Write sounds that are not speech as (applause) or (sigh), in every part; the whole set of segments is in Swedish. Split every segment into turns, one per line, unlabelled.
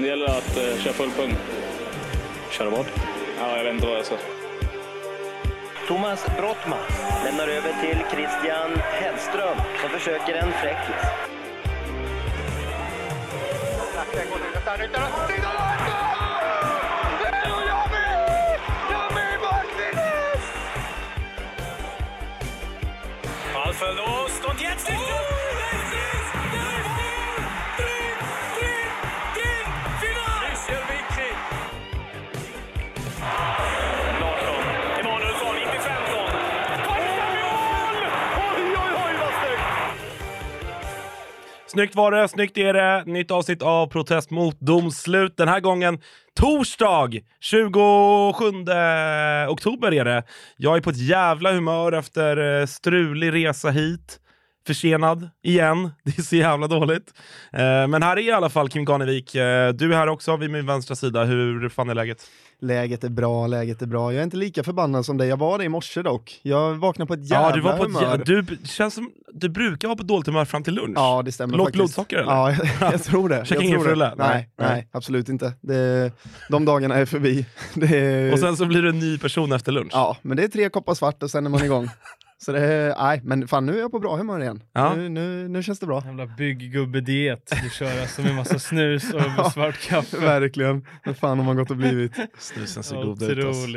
Det gäller att uh, köra full pung.
Köra vad?
Ja, jag vet inte vad jag ska.
Thomas Brottman lämnar över till Christian Hellström som försöker en fräckis.
Snyggt
var det, snyggt är det. Nytt avsnitt av Protest mot domslut. Den här gången torsdag 27 oktober är det. Jag är på ett jävla humör efter eh, strulig resa hit. Försenad igen. (laughs) Det är så jävla dåligt. Eh, Men här är i alla fall Kim Ganevik. Eh, Du är här också vid min vänstra sida. Hur fan är läget?
Läget är bra, läget är bra. Jag är inte lika förbannad som dig. Jag var det i morse dock. Jag vaknade på ett jävla
Ja, du var på ett,
humör.
jä- du känns som du brukar vara på dåligt humör fram till lunch.
Ja, det stämmer
Lågt
faktiskt.
blodsocker, eller?
Ja, jag, (laughs) jag tror det. (laughs) Jag
ingen frulle?
Nej,
Nej,
nej, absolut inte. Det, de dagarna är förbi. Är,
Och sen så blir du en ny person efter lunch.
Ja, men det är tre koppar svart och sen är man igång. Så det nej, men fan nu är jag på bra humör igen.
Ja.
Nu, nu, nu känns det bra.
Jävla bygggubbe-diet. Du kör alltså med massa snus och (laughs) svart kaffe.
Verkligen. Vad fan har man gått och blivit?
Snusen ser god ut. Alltså.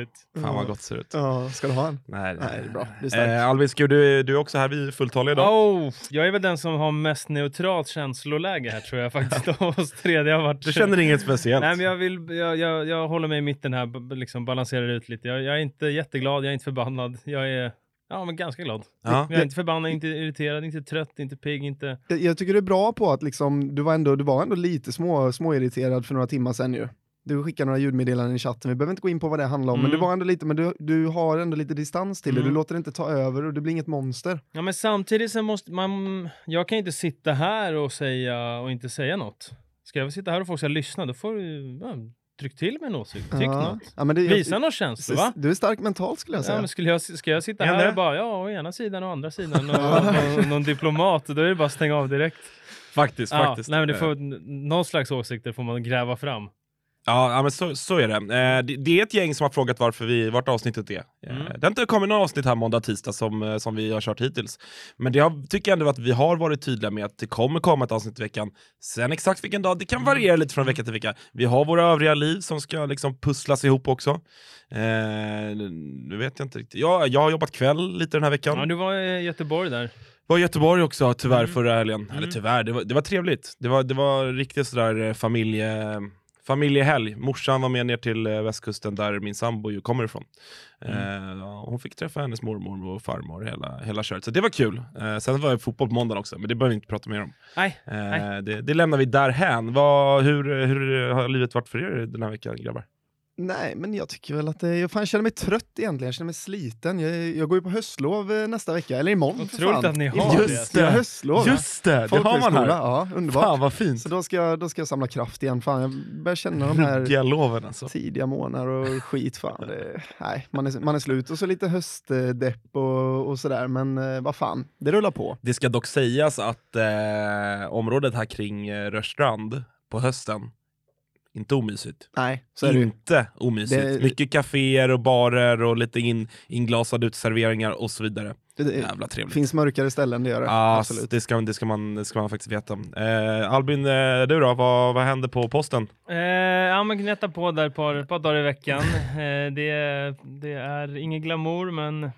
Fan vad gott det ser ut.
Ja, ska du ha en?
Nej,
Nej, det är bra. Det är starkt.
Eh, Albin, ska du, du är också här, vi är fulltaliga idag.
Oh, jag är väl den som har mest neutralt känsloläge här tror jag faktiskt (laughs) av oss tre. Det har varit...
Du känner inget speciellt?
Nej men jag vill, jag, jag, jag håller mig i mitten här, liksom balanserar ut lite. Jag, jag är inte jätteglad, jag är inte förbannad. Jag är, ja men ganska glad.
Ja.
Jag är inte förbannad, inte irriterad, inte trött, inte pigg, inte...
Jag, jag tycker du är bra på att liksom, du var ändå, du var ändå lite små, småirriterad för några timmar sedan ju. Du skickade några ljudmeddelanden i chatten, vi behöver inte gå in på vad det handlar om, men
Mm.
du var ändå lite, men du, du har ändå lite distans till det,
Mm.
du låter det inte ta över och du blir inget monster.
Ja men samtidigt så måste man, jag kan inte sitta här och säga och inte säga något. Ska jag sitta här och folk ska lyssna, då får du, ja, tryck till med en åsikt, tyck
Ja.
något.
Ja, men det,
Visa någon känsla va?
Du är stark mentalt skulle jag säga.
Ja, men skulle jag, ska jag sitta här och bara, ja, å ena sidan och andra sidan och (laughs) någon, någon diplomat, då är det bara att stänga av direkt.
Faktiskt,
Ja,
faktiskt.
nej, men det
Eh,
får, någon slags åsikter får man gräva fram.
Ja, men så, så är det. Eh, det. Det är ett gäng som har frågat varför vi, vart avsnittet är. Eh,
Mm.
Det har inte kommit några avsnitt här måndag tisdag som, eh, som vi har kört hittills. Men det har, tycker jag ändå att vi har varit tydliga med att det kommer komma ett avsnitt i veckan. Sen exakt vilken dag, det kan variera lite från vecka till vecka. Vi har våra övriga liv som ska liksom pusslas ihop också. Eh, nu vet jag inte riktigt. Ja, jag har jobbat kväll lite den här veckan.
Ja, du var i Göteborg där.
var i Göteborg också tyvärr
Mm.
förra helgen.
Mm.
Eller tyvärr, det var, det var trevligt. Det var, det var riktigt sådär familje, familjehelg. Morsan var med ner till eh, västkusten där min sambo ju kommer ifrån.
Mm.
Eh, hon fick träffa hennes mormor och farmor hela, hela köret. Så det var kul. Eh, sen var det fotboll på måndagen också, men det behöver vi inte prata mer om.
Nej,
Eh,
Nej.
det, det lämnar vi därhän. Vad, hur, hur har livet varit för er den här veckan grabbar?
Nej, men jag tycker väl att det, jag fan känner mig trött egentligen, jag känner mig sliten. Jag, jag går ju på höstlov eh, nästa vecka, eller imorgon för
Otroligt
fan.
att ni har.
Just
Jag
det.
höstlov.
Just det, det har man här.
Ja, underbart.
Fan vad fint.
Så då ska, jag, då ska jag samla kraft igen. Fan, jag börjar känna de här
Dialogen alltså.
tidiga månader och skit. Fan, det, nej, man, är, man är slut. Och så lite höstdepp och, och sådär. Men eh, vad fan, det rullar på.
Det ska dock sägas att eh, området här kring eh, Rörstrand på hösten, inte omysigt.
Nej, så är det.
Inte omysigt.
Det-
Mycket kaféer och barer och lite in, inglasade uteserveringar och så vidare.
Det, det
Jävla trevligt.
finns mörkare ställen, det gör det.
Ja,
Absolut.
det ska, det, ska man, det ska man faktiskt veta. Eh, Albin, eh, du då? Vad, vad händer på posten?
Eh, ja, man gnettar på där ett par, par dagar i veckan. Eh, det, det är ingen glamour, men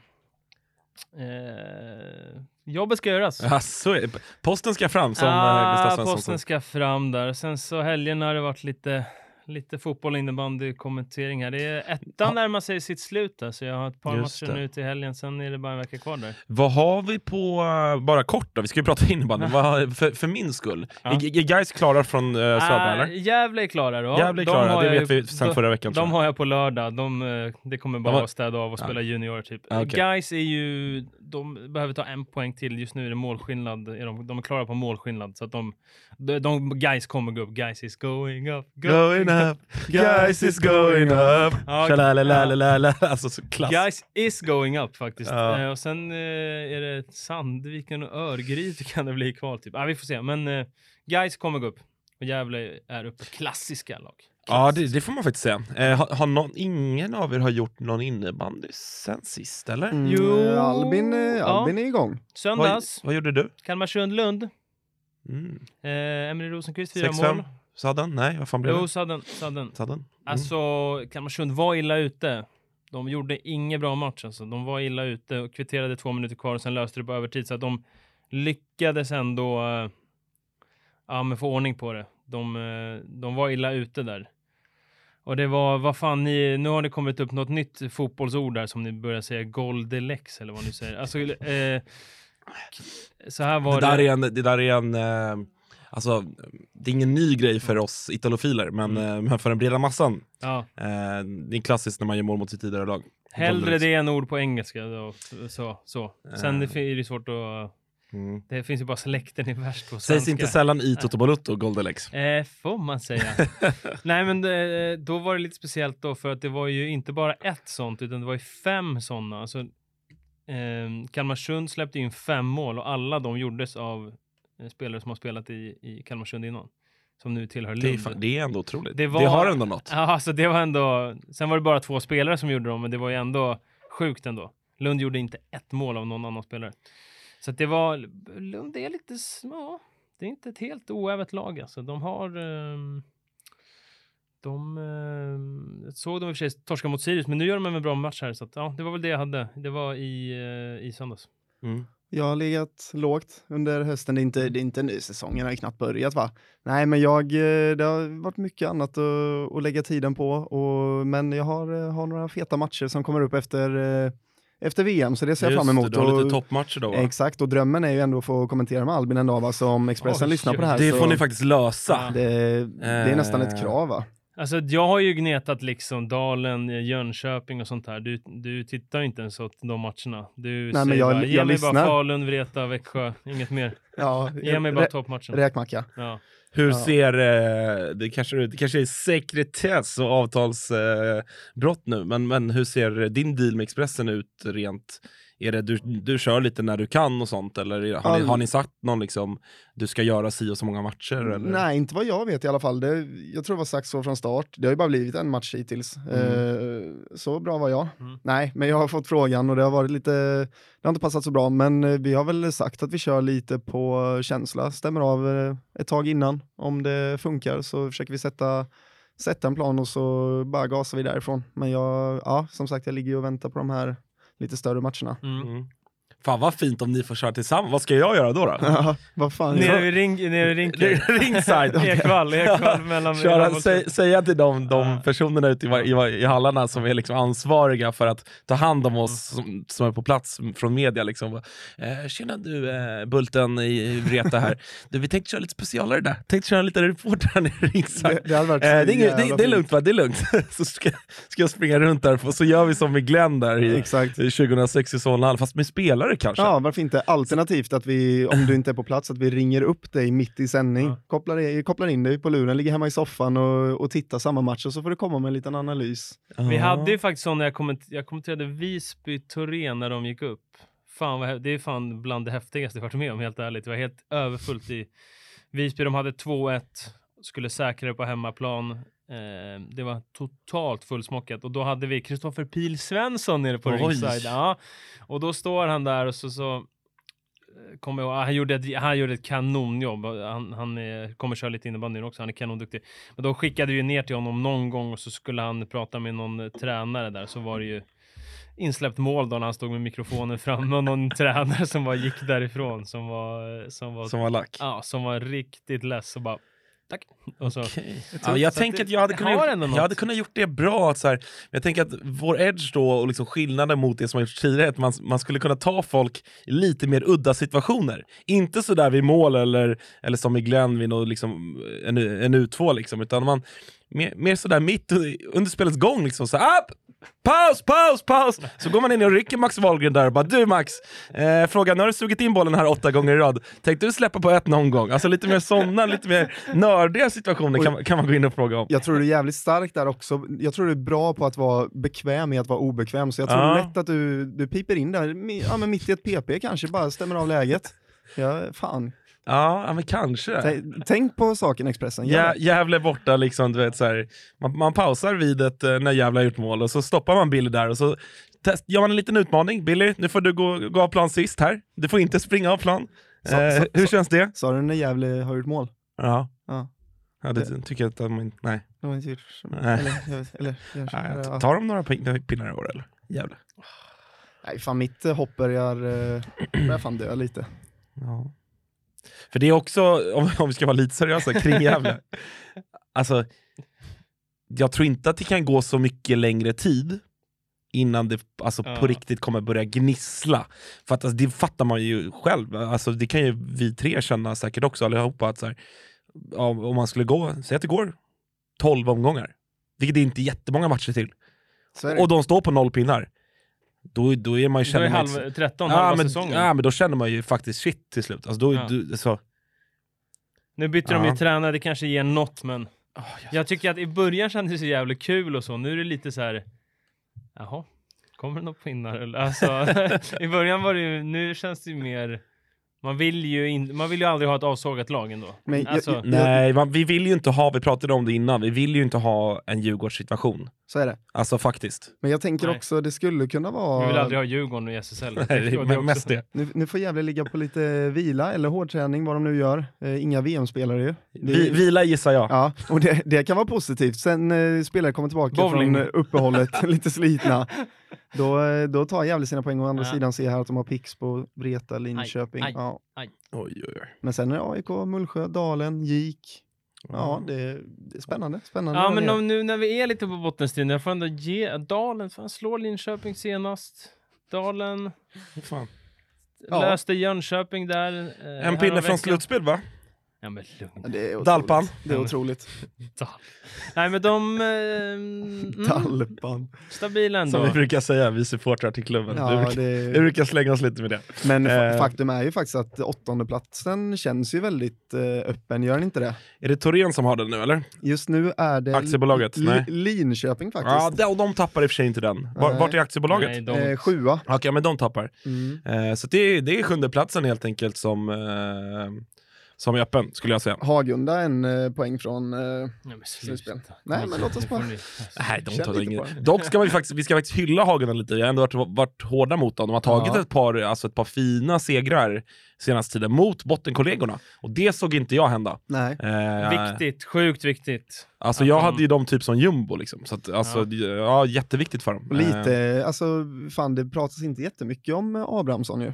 eh, jobbet ska göras.
Ja, så är, posten ska fram som
Ah,
Gustav Svensson
posten ska fram där. Sen så helgen har det varit lite, lite fotboll, innebandy, kommentering här. Det är ettan närmar sig sitt slut där, så jag har ett par
Just
matcher
det.
nu till helgen. Sen är det bara en vecka kvar där.
Vad har vi på, eh, bara kort då, vi ska ju prata innebandy, (laughs) Vad för, för min skull.
Ja.
Är, är guys klara från uh, Södra
Ah,
eller?
Gävle är klara då.
Gävle är
De
klara, det vet vi sen förra veckan.
De har jag på lördag. De, eh, det kommer bara
De har-
städa av och
Ja.
spela junior typ.
Ah, okej.
Guys är ju, de behöver ta en poäng till. Just nu är det målskillnad. Är de, de är klara på målskillnad. Så att de, de, de guys kommer gå upp. Guys is going up.
Going up, guys is going up.
Ja,
Tjalalalalala. Alltså så klass.
Guys is going up faktiskt.
Ja.
Eh, och sen eh, är det Sandviken och Örgryte (laughs) kan det bli kvar typ. Ah, vi får se. Men eh, guys kommer gå upp. Och Gävle är uppe klassiska lag.
Ja, det, det får man faktiskt säga. Eh, har, har någon, ingen av er har gjort någon innebandy sen sist, eller?
Mm,
Jo,
Albin, eh,
ja.
Albin är igång.
Vad,
Söndags,
vad gjorde du?
Kalmarsund-Lund.
Mm.
Eh, Emelie Rosenqvist, fyra
6-5?
mål.
Sadden? Nej, vad fan blev
Jo,
det?
Sadden. Sadden.
Sadden? Mm.
Alltså, Kalmarsund var illa ute. De gjorde ingen bra match alltså. De var illa ute och kvitterade två minuter kvar och sen löste det på övertid. Så att de lyckades ändå eh, ja, men få ordning på det. De, eh, de var illa ute där. Och det var, vad fan ni, nu har det kommit upp något nytt fotbollsord där som ni börjar säga, Goldelex eller vad ni säger. Alltså, eh, så här var
det,
det.
där är en, det där är en eh, alltså, det är ingen ny grej för oss italofiler, men,
Mm.
eh, men för den breda massan,
Ja,
eh, det är klassiskt när man gör mål mot sitt tidigare lag.
hellre
Goldelex.
det än ord på engelska. Då, så, så. Sen
Eh.
är det svårt att
Mm.
Det finns ju bara släkten i värst på
Sägs
svenska.
inte sällan i Toto Balutto, Goldelex.
Eh, får man säga. (laughs) Nej, men det, då var det lite speciellt då för att det var ju inte bara ett sånt utan det var ju fem sådana. Alltså, eh, Kalmarsund släppte in fem mål och alla de gjordes av eh, spelare som har spelat i, i Kalmarsund innan. Som nu tillhör
Det är,
Lund.
fan, det är ändå otroligt.
Det
Det,
var-
har ändå något.
Ja, alltså det var ändå... Sen var det bara två spelare som gjorde dem, men det var ju ändå sjukt ändå. Lund gjorde inte ett mål av någon annan spelare. Så att det var... Lund är lite... små. det är inte ett helt oävet lag alltså. De har... ehm, de... ehm, såg de i och för sig torska mot Sirius, men nu gör de en bra match här. Så att, ja, det var väl det jag hade. Det var i, eh, i söndags.
Mm.
Jag har legat lågt under hösten. Det är inte, det är inte en ny säsong, den har ju knappt börjat va? Nej, men jag, eh, det har varit mycket annat att, att lägga tiden på. Och, men jag har, eh, har några feta matcher som kommer upp efter, eh, efter VM, så det ser jag
Just
fram
det,
emot.
Du har lite toppmatcher då va?
Exakt, och drömmen är ju ändå att få kommentera med Albin en dag, va? så om Expressen
Oj,
lyssnar på det här
Det
så
får ni faktiskt lösa.
det, det är nästan ett
Eh.
krav va?
Alltså jag har ju gnetat liksom Dalen, Jönköping och sånt här. Du, du tittar ju inte ens åt de matcherna. Du
men
säger
jag-
bara, ge
jag
mig
lyssnar.
bara Falun, Vreta, Växjö, inget mer.
Ja,
Ge mig bara toppmatchen.
räkmacka.
Ja.
Hur
Ja.
ser, eh, det kanske, det kanske är sekretess och avtalsbrott eh, nu, men, men hur ser din deal med Expressen ut rent? Är det du, du kör lite när du kan och sånt, eller har, ni, har ni sagt någon liksom, du ska göra si och så många matcher? Eller?
Nej, inte vad jag vet i alla fall. Det, jag tror det var sagt så från start. Det har ju bara blivit en match hittills. Eh, så bra var jag.
Mm.
Nej, men jag har fått frågan och det har varit lite, det har inte passat så bra, men eh, vi har väl sagt att vi kör lite på känsla, stämmer av eh, ett tag innan. Om det funkar så försöker vi sätta, sätta en plan och så bara gasar vi därifrån. Men jag, ja, som sagt, jag ligger ju och väntar på de här lite större matcherna.
Mm.
Fan vad fint om ni får köra tillsammans, vad ska jag göra då? då?
Ja, vad fan.
Nere vid ring, nere rinken. (laughs)
Ringside! (laughs)
Ekvall, Ekvall mellan...
Köra, sä, säga till de, de personerna ute i, i, i hallarna som är liksom ansvariga för att ta hand om oss som, som är på plats från media. Liksom. Eh, tjena du eh, Bulten i Vreta här. (laughs) Du, vi tänkte köra lite specialare där. Tänkte köra lite reporter här nere i ringside.
Det, det
Eh, det, är inget, det, det är lugnt va? Det är lugnt. så ska, ska jag springa runt där och så gör vi som med Glenn där i,
Exakt.
i 2006 i Solna, fast med spelare kanske.
Ja, varför inte? Alternativt att vi, om du inte är på plats, att vi ringer upp dig mitt i sändning,
Ja.
kopplar, i- kopplar in dig på luren, ligger hemma i soffan och, och tittar samma match och så får du komma med en liten analys.
Vi
Ja.
hade ju faktiskt sån när jag, komment jag kommenterade Visby Torén när de gick upp. Fan vad, det är fan bland det häftigaste jag varit med om helt ärligt. Det var helt överfullt i Visby. De hade 2-1, skulle säkra det på hemmaplan. Eh, det var totalt fullsmockat och då hade vi Kristoffer Pil Svensson nere på
Oj.
ringside. Ja. Och då står han där och så, så eh, kommer jag ihåg, han gjorde ett, han gjorde ett kanonjobb. Han, han eh, kommer köra lite innebandy också, han är kanonduktig. Men då skickade vi ner till honom någon gång och så skulle han prata med någon eh, tränare där. Så var det ju insläppt mål då när han stod med mikrofonen framme och någon (laughs) tränare som bara gick därifrån som var, som var,
Som var lack.
ja, som var riktigt less och bara tack. Och så,
Okej. Ja, jag
Så
tänker
att
jag hade, kunnat gjort,
något.
jag hade kunnat gjort det bra. Att så här, jag tänker att vår edge då och liksom skillnaden mot det som har gjorts tidigare, är att man, man skulle kunna ta folk i lite mer udda situationer. Inte så där vid mål eller, eller som i Glenn vid något, liksom, en, en U2, liksom, utan man mer, mer sådär mitt under, spelets gång. Liksom, så här, "Upp! Paus, paus, paus! Så går man in och rycker Max Wahlgren där och bara du Max, eh, fråga, nu har du sugit in bollen här åtta gånger i rad. Tänkte du släppa på ett någon gång? Alltså lite mer sådana, lite mer nördiga situationer kan, kan man gå in och fråga om.
Jag tror du är jävligt stark där också. Jag tror du är bra på att vara bekväm i att vara obekväm, så jag tror
Ja.
lätt att du, du piper in där, ja, men mitt i ett PP kanske, bara stämmer av läget. Ja, fan.
Ja, ja, men kanske.
T- Tänk på saken Expressen. Det.
Gävle borta, liksom, du vet, så här, man, man pausar vid ett, eh, när Gävle har gjort mål och så stoppar man Billy där och så test, gör man en liten utmaning. Billy, nu får du gå, gå av plan sist här. Du får inte springa av plan.
Så-
eh,
så-
hur
så-
känns det?
Sa du när Gävle har gjort mål?
Ja.
Ja.
Ja, det tycker jag att de inte... Nej.
De har inte gjort
Nej.
Eller, eller, (laughs) ja.
Tar de några pin- pinnar i år eller? Jävlar.
Nej, fan mitt eh, hopp börjar, eh, börjar fan dö lite.
Ja. För det är också, om, om vi ska vara lite seriösa kring Gävle. (laughs) alltså, jag tror inte att det kan gå så mycket längre tid innan det alltså,
Ja.
på riktigt kommer börja gnissla. För att alltså, det fattar man ju själv, alltså, det kan ju vi tre känna säkert också allihopa. Att, så här, om man skulle gå, säg att det går 12 omgångar, vilket är inte jättemånga matcher till, och de står på noll pinnar. Då, då är man ju
Då är halv, 13
ja,
halva
men,
säsongen.
ja, men då känner man ju faktiskt shit till slut. Alltså, då,
Ja.
du, så,
Nu bytte de
Ja.
ju tränare, det kanske ger något men
Åh, jag-
jag tycker att i början kändes det så jävla kul och så. Nu är det lite så här. Jaha, kommer det några pinnar eller? Alltså, (laughs) i början var det ju, nu känns det ju mer man vill ju, in, man vill ju aldrig ha ett avsågat lag ändå.
Men jag-
alltså,
jag-
Nej, man, vi vill ju inte ha, vi pratade om det innan, vi vill ju inte ha en Djurgårdssituation.
Så är det.
Alltså faktiskt.
Men jag tänker
Nej.
också, det skulle kunna
vi vill aldrig
vara...
ha Djurgården i SSL.
Nej, det är mest det.
Nu, nu får Gävle ligga på lite vila eller hårdträning, vad de nu gör. Eh, inga VM-spelare ju. Det-
Vi, vila gissar jag.
Ja, och det, det kan vara positivt. Sen eh, spelare kommer tillbaka
Bowling.
från (laughs) eh, uppehållet, (laughs) lite slitna. Då, eh, då tar Gävle sina poäng. Å andra
Ja.
sidan ser jag här att de har Pix på Vreta, Linköping.
aj.
Ja.
Oj, oj, oj.
Men sen är det AIK, Mullsjö, Dalen, GIK. Ja, det, det är spännande. spännande
Ja, men om, nu när vi är lite på bottenstriden, jag får ändå ge Dalen, fan slår Linköping senast. Dalen
Fan.
Ja.
löste Jönköping där. Eh,
En pinne från slutspel va?
Ja men lugn.
Ja, det är otroligt.
Dalpan.
Det är otroligt. (laughs)
Dal. Nej men de... Eh, mm,
Dalpan.
stabila ändå.
Som vi brukar säga, vi supportrar till klubben. vi,
Ja,
brukar, vi
det,
brukar slänga oss lite med det.
men
Eh.
faktum är ju faktiskt att åttondeplatsen känns ju väldigt eh, öppen, gör den inte det?
Är det Torén som har den nu eller?
Just nu är det
Aktiebolaget?
Li-
Nej.
Linköping
Ja,
faktiskt.
de, de tappar i och för sig inte den. Var, vart är aktiebolaget?
Nej, de...
eh, sjua.
Okej, men de tappar.
Mm.
Eh, så det, är- det är sjunde platsen helt enkelt som, eh, som är öppen, skulle jag säga.
Hagunda en eh, poäng från... Eh,
Nej, men
Slutspel. Nej, men låt oss bara-
ni-
Nej, de
Känn
tar
lite
ingen...
på det.
Dock ska vi faktiskt, vi ska faktiskt hylla Hagunda lite. Vi har ändå varit, varit hårda mot dem. De har tagit
Ja.
ett, par, alltså ett par fina segrar senaste tiden mot bottenkollegorna. Och det såg inte jag hända.
nej.
Eh,
Viktigt, sjukt viktigt.
Alltså
att
jag
de-
hade ju dem typ som jumbo liksom. Så att, alltså,
Ja.
jätteviktigt för dem.
Och
Eh,
lite, alltså fan det pratas inte jättemycket om eh, Abrahamsson ju.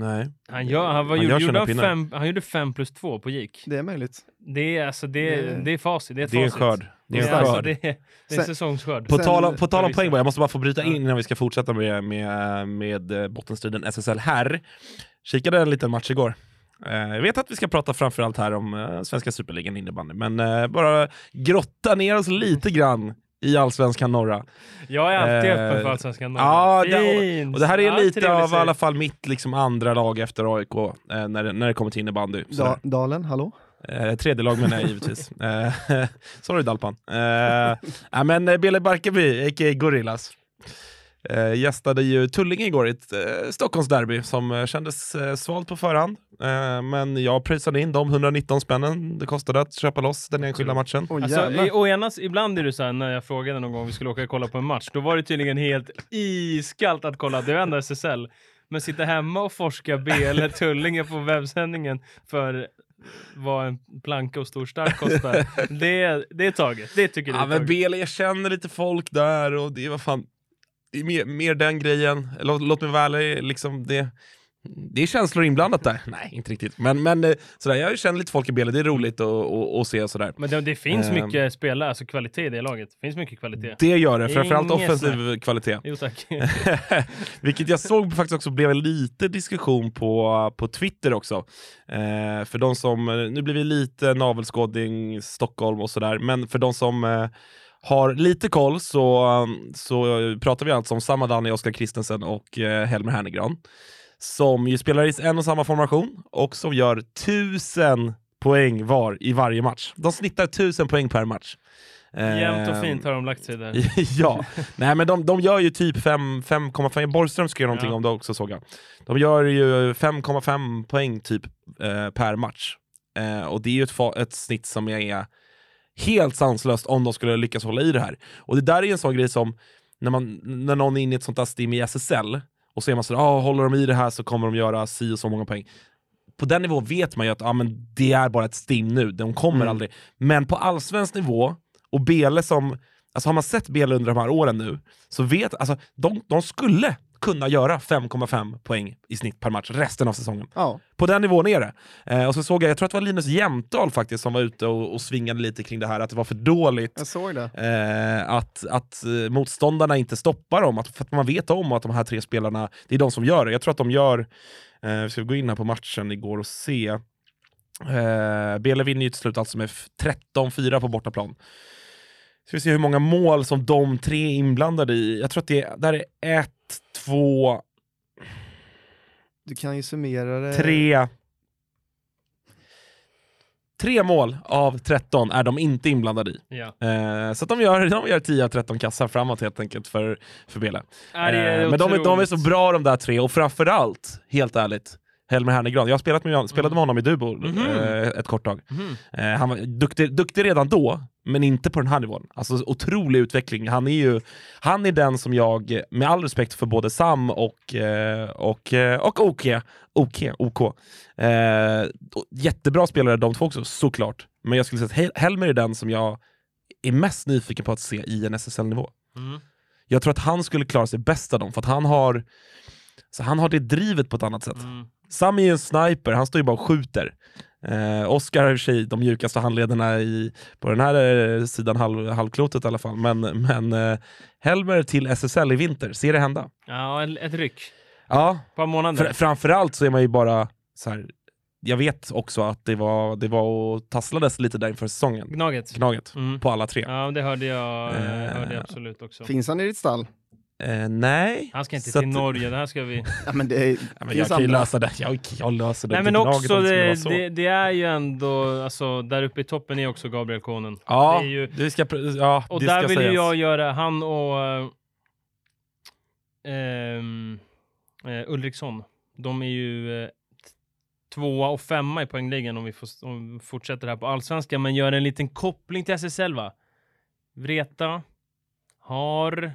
Nej.
Han, gör, han, var,
Han
gjorde, gjorde fem, han gjorde fem plus två på gick.
Det är möjligt.
Det är, alltså, det,
Det-
det är facit. Det är,
Det är en skörd. Det är en
alltså,
skörd.
det är, det är en
Sen-
säsongsskörd.
På tal, om- på tal om poäng jag måste bara få bryta in innan vi ska fortsätta med, med, med eh, bottenstriden SSL här. Kikade en liten match igår. Eh, jag vet att vi ska prata framförallt här om eh, svenska superligan innebandy, men eh, bara grotta ner oss lite grann i allsvenskan norra.
Jag är alltid
Eh,
öppen för Allsvenskan norra.
ja, det-
Fint!
Och det här är
Ja,
lite av i alla fall mitt liksom, andra lag efter AIK eh, när, det- när det kommer till innebandy.
Da. Dalen, hallå?
Eh, tredje lag menar jag (laughs) givetvis. Eh, (laughs) sorry Dalpan. Eh, ja, men eh, Bele Barkarby, a.k.a. Gorillas, eh, gästade ju Tullinge igår i ett eh, Stockholmsderby som eh, kändes eh, svalt på förhand. Eh, men jag pröjsade in de 119 spännen det kostade att köpa loss den enskilda matchen.
Åh
Alltså, i, å ena, ibland är det så här när jag frågade någon gång om vi skulle åka och kolla på en match, då var det tydligen helt iskallt att kolla, det var ändå SSL. Men sitta hemma och forska B eller (laughs) Tullinge på webbsändningen för vad en planka och stor stark kostar, (laughs) det, det är taget. Det tycker
Ja,
jag är
men
taget.
Bele, jag känner lite folk där och det var fan mer, mer den grejen. Låt, låt mig vara ärlig, liksom det, det är känslor inblandat där. Nej, inte riktigt. Men, men eh, sådär, jag känner lite folk i Bele, det är roligt att, se sådär.
Men det, det finns
Ehm.
mycket spelare, alltså kvalitet i det laget. Det finns mycket kvalitet.
Det gör det, framförallt
Inget
offensiv kvalitet.
Jo tack. (laughs) (laughs)
Vilket jag såg faktiskt också blev lite diskussion på, på Twitter också. Eh, för de som, nu blir vi lite navelskådning Stockholm och sådär, men för de som eh, har lite koll så, så pratar vi alltså om samma Danny, Oskar Christensen och eh, Helmer Hernegran. Som ju spelar i en och samma formation och som gör tusen poäng var i varje match. De snittar tusen poäng per match.
Jämnt och
Ehm,
fint har de lagt sig där. (laughs)
ja, nej men de, de gör ju typ 5 5,5, Borgström skrev någonting
Ja.
om det också såg jag. De gör ju 5,5 poäng typ eh, per match. Eh, och det är ju ett, ett snitt som är helt sanslöst om de skulle lyckas hålla i det här. Och det där är en sån grej som, när, man, när någon är inne i ett sånt där stim i SSL, och så är man sådär, ah, håller de i det här så kommer de göra si och så många poäng. På den nivån vet man ju att ah, men det är bara ett stim nu, de kommer
Mm.
aldrig. Men på allsvensk nivå, och Bele som, alltså har man sett Bele under de här åren nu, så vet, alltså de, de skulle kunna göra 5,5 poäng i snitt per match resten av säsongen.
Ja,
På den nivån är det. Eh, och så såg jag, jag tror att det var Linus Jämtdal faktiskt som var ute och, och svingade lite kring det här, att det var för dåligt. Eh, att att eh, motståndarna inte stoppar dem, att, för att man vet om att de här tre spelarna, det är de som gör det. Jag tror att de gör, eh, vi ska gå in här på matchen igår och se. Eh, Bele vinner ju till slut alltså med f- 13-4 på bortaplan. Ska vi se hur många mål som de tre är inblandade i. Jag tror att det är, där är ett, två,
Du kan ju summera det.
tre... Tre mål av 13 är de inte inblandade i.
Ja.
Eh, så att de gör, de gör 10 av 13 kassar framåt helt enkelt för, för Bele.
Ja,
Eh, men de, är- de är så bra de där tre, och framförallt, helt ärligt, Helmer Hernegran. Jag har spelat med, spelade med honom i Dubo
Mhm.
eh, ett kort tag.
Mhm.
Eh, han var duktig, duktig redan då, men inte på den här nivån. Alltså otrolig utveckling. Han är ju han är den som jag, med all respekt för både Sam och, eh, och, eh, och OK, OK, OK. Eh, jättebra spelare de två också, såklart. Men jag skulle säga att Hel- Helmer är den som jag är mest nyfiken på att se i en SSL-nivå.
Mm.
Jag tror att han skulle klara sig bäst av dem, för att han har, så han har det drivet på ett annat sätt.
Mm.
Sam är en sniper, han står ju bara och skjuter. Eh, Oscar har i och för sig de mjukaste handlederna i, på den här eh, sidan halv, halvklotet i alla fall. Men, men eh, Helmer till SSL i vinter, ser det hända?
Ja, ett ryck.
Ja,
Ett par månader.
för, framförallt så är man ju bara så här. Jag vet också att det var, det var och tasslades lite där inför säsongen.
Gnaget.
Gnaget.
Mm.
På alla tre.
Ja, det hörde jag, Eh. hörde jag absolut också.
Finns han i ditt stall?
Eh, nej.
Han ska inte
Så
till
att-
Norge, det här ska vi... (laughs)
Ja, men det är,
Ja, men jag kan ju lösa det. Jag, jag löser det.
Nej men också, det, det, det är ju ändå, alltså där uppe i toppen är också Gabriel Konen.
Ja,
det är ju-
det ska, ja,
Och
det
där
ska
vill ju
sägas.
jag göra, han och eh, ehm, eh, Ulriksson, de är ju eh, tvåa och femma i poängligan om vi, får, om vi fortsätter här på allsvenska, men gör en liten koppling till SSL va? Vreta har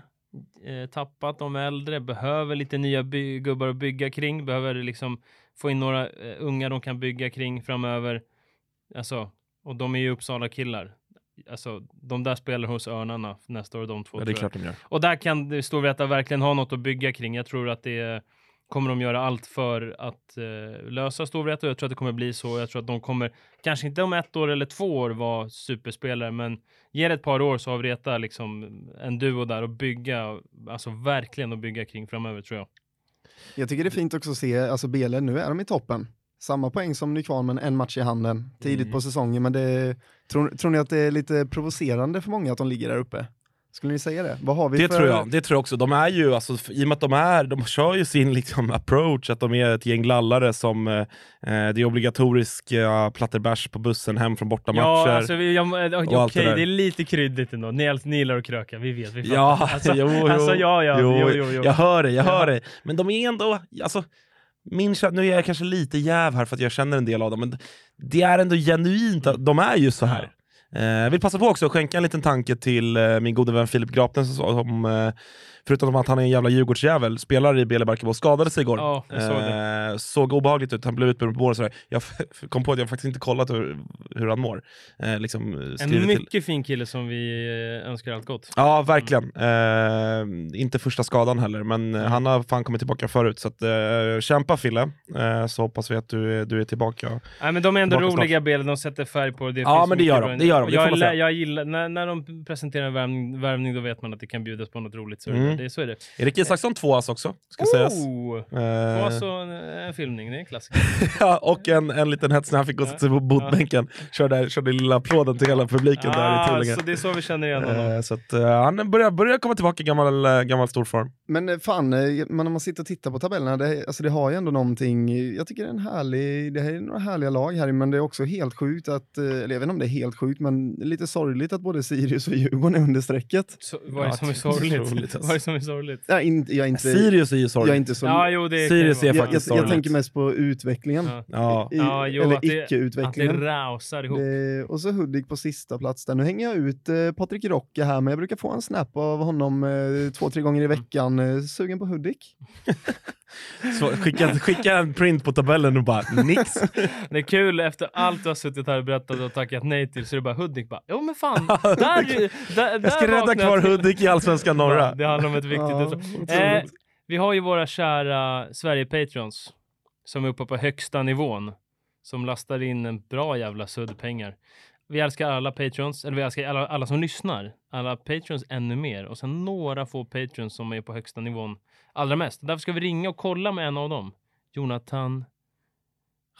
tappat de äldre, behöver lite nya gubbar att bygga kring, behöver liksom få in några eh, unga de kan bygga kring framöver. Alltså, och de är ju Uppsala killar. Alltså, de där spelar hos Örnarna nästa år, de två.
Ja, det är klart de gör.
Och där kan Storvreta verkligen ha något att bygga kring. Jag tror att det kommer de göra allt för att eh, lösa Storvreta och jag tror att det kommer bli så. Jag tror att de kommer, kanske inte om ett år eller två år vara superspelare, men ge det ett par år så har Vreta liksom en duo där att bygga, alltså verkligen att bygga kring framöver tror jag.
Jag tycker det är fint också att se, alltså Bele, nu är de i toppen. Samma poäng som Nykvarn men en match i handen tidigt
Mm.
på säsongen. Men det, tror, tror ni att det är lite provocerande för många att de ligger där uppe? Skulle ni säga det? Vad har vi
Det
för...
tror jag, det tror jag också. De är ju, alltså, i och med att de är, de kör ju sin (laughs) liksom, approach, att de är ett gäng lallare som, eh, eh, det är obligatorisk uh, platterbärs på bussen hem från bortamatcher.
Ja, alltså, vi, jag, eh, okej,
allt det
det är lite kryddigt ändå. Ni, ni gillar att kröka, vi vet. Vi fattar.
Ja,
alltså, (laughs)
jo, jo,
alltså, ja, ja,
jo,
jo, jo, jo.
Jag hör det, jag
Ja.
hör det. Men de är ändå, alltså, min, nu är jag kanske lite jäv här för att jag känner en del av dem, men det är ändå genuint, de är ju så här. Jag vill passa på också att skänka en liten tanke till eh, min gode vän Filip Grapnäs som, som eh, förutom att han är en jävla Djurgårdsjävel, spelar i Bele Barkarbo, skadade sig igår.
Ja, jag såg det.
Eh, såg obehagligt ut, han blev utburen på och sådär. Jag kom på att jag faktiskt inte kollat hur, hur han mår. Eh, liksom, eh,
En
skrivit till.
mycket fin kille som vi eh, önskar allt gott.
Ja, verkligen. Eh, inte första skadan heller, men eh, han har fan kommit tillbaka förut. Så att, kämpa Fille, så hoppas vi att du, är- du är tillbaka.
Nej men de är ändå roliga bilder, de sätter färg på det.
Ja, men det
mycket
gör de, det gör de, det
Jag, jag gillar, när, när de presenterar en värvning, värvning, då vet man att det kan bjudas på något roligt. Så,
Mm.
Det, så är det.
Erik Isaksson två ass också, ska sägas.
Oh!
Eh,
Och så en, en filmning, det är en klassiker. (laughs)
ja, och en, en liten hets när han fick gå sig på botbänken. Körde, körde lilla applåden till hela publiken där i
ah,
Tullinge.
så det är så vi känner igen honom.
Eh, så att, eh, han börjar, börjar komma tillbaka i gammal, eh, gammal storform.
Men eh, fan, eh, men när man sitter och tittar på tabellerna, det, alltså det har ju ändå någonting, eh, jag tycker det är en härlig, det här är några härliga lag här, men det är också helt sjukt att, eh, eller jag vet inte om det är helt sjukt, men lite sorgligt att både Sirius och Djurgården är under strecket.
Så, vad är det
Ja,
som är sorgligt? Som är sorgligt?
Jag är inte, jag är inte,
Sirius är ju
jag är
sorgligt.
inte så...
Ja, jo, det
Sirius är
vara-
jag, jag,
faktiskt sorgligt.
jag tänker mest på utvecklingen.
Ja.
Ja.
I,
Ja, jo,
eller
det- Att det
icke-utvecklingen.
rausar ihop.
Det, och så Hudik på sista plats där. Nu hänger jag ut eh, Patrik Rocke här, men jag brukar få en snap av honom eh, två, tre gånger i veckan. Eh, sugen på Hudik? (laughs)
Så, skicka, skicka en print på tabellen och bara nix.
Det är kul efter allt du har suttit här och berättat och tackat nej till så är det bara Hudik bara, jo men fan, (laughs) där, där,
Jag ska
där
rädda kvar
jag till."
Hudik i Allsvenskan norra.
Det handlar om ett viktigt
Ja.
Eh, vi har ju våra kära Sverige-patrons som är uppe på högsta nivån. Som lastar in en bra jävla sudd pengar. Vi älskar alla patrons, eller vi älskar alla, alla som lyssnar. Alla patrons ännu mer. Och sen några få patrons som är på högsta nivån allra mest. Därför ska vi ringa och kolla med en av dem. Jonathan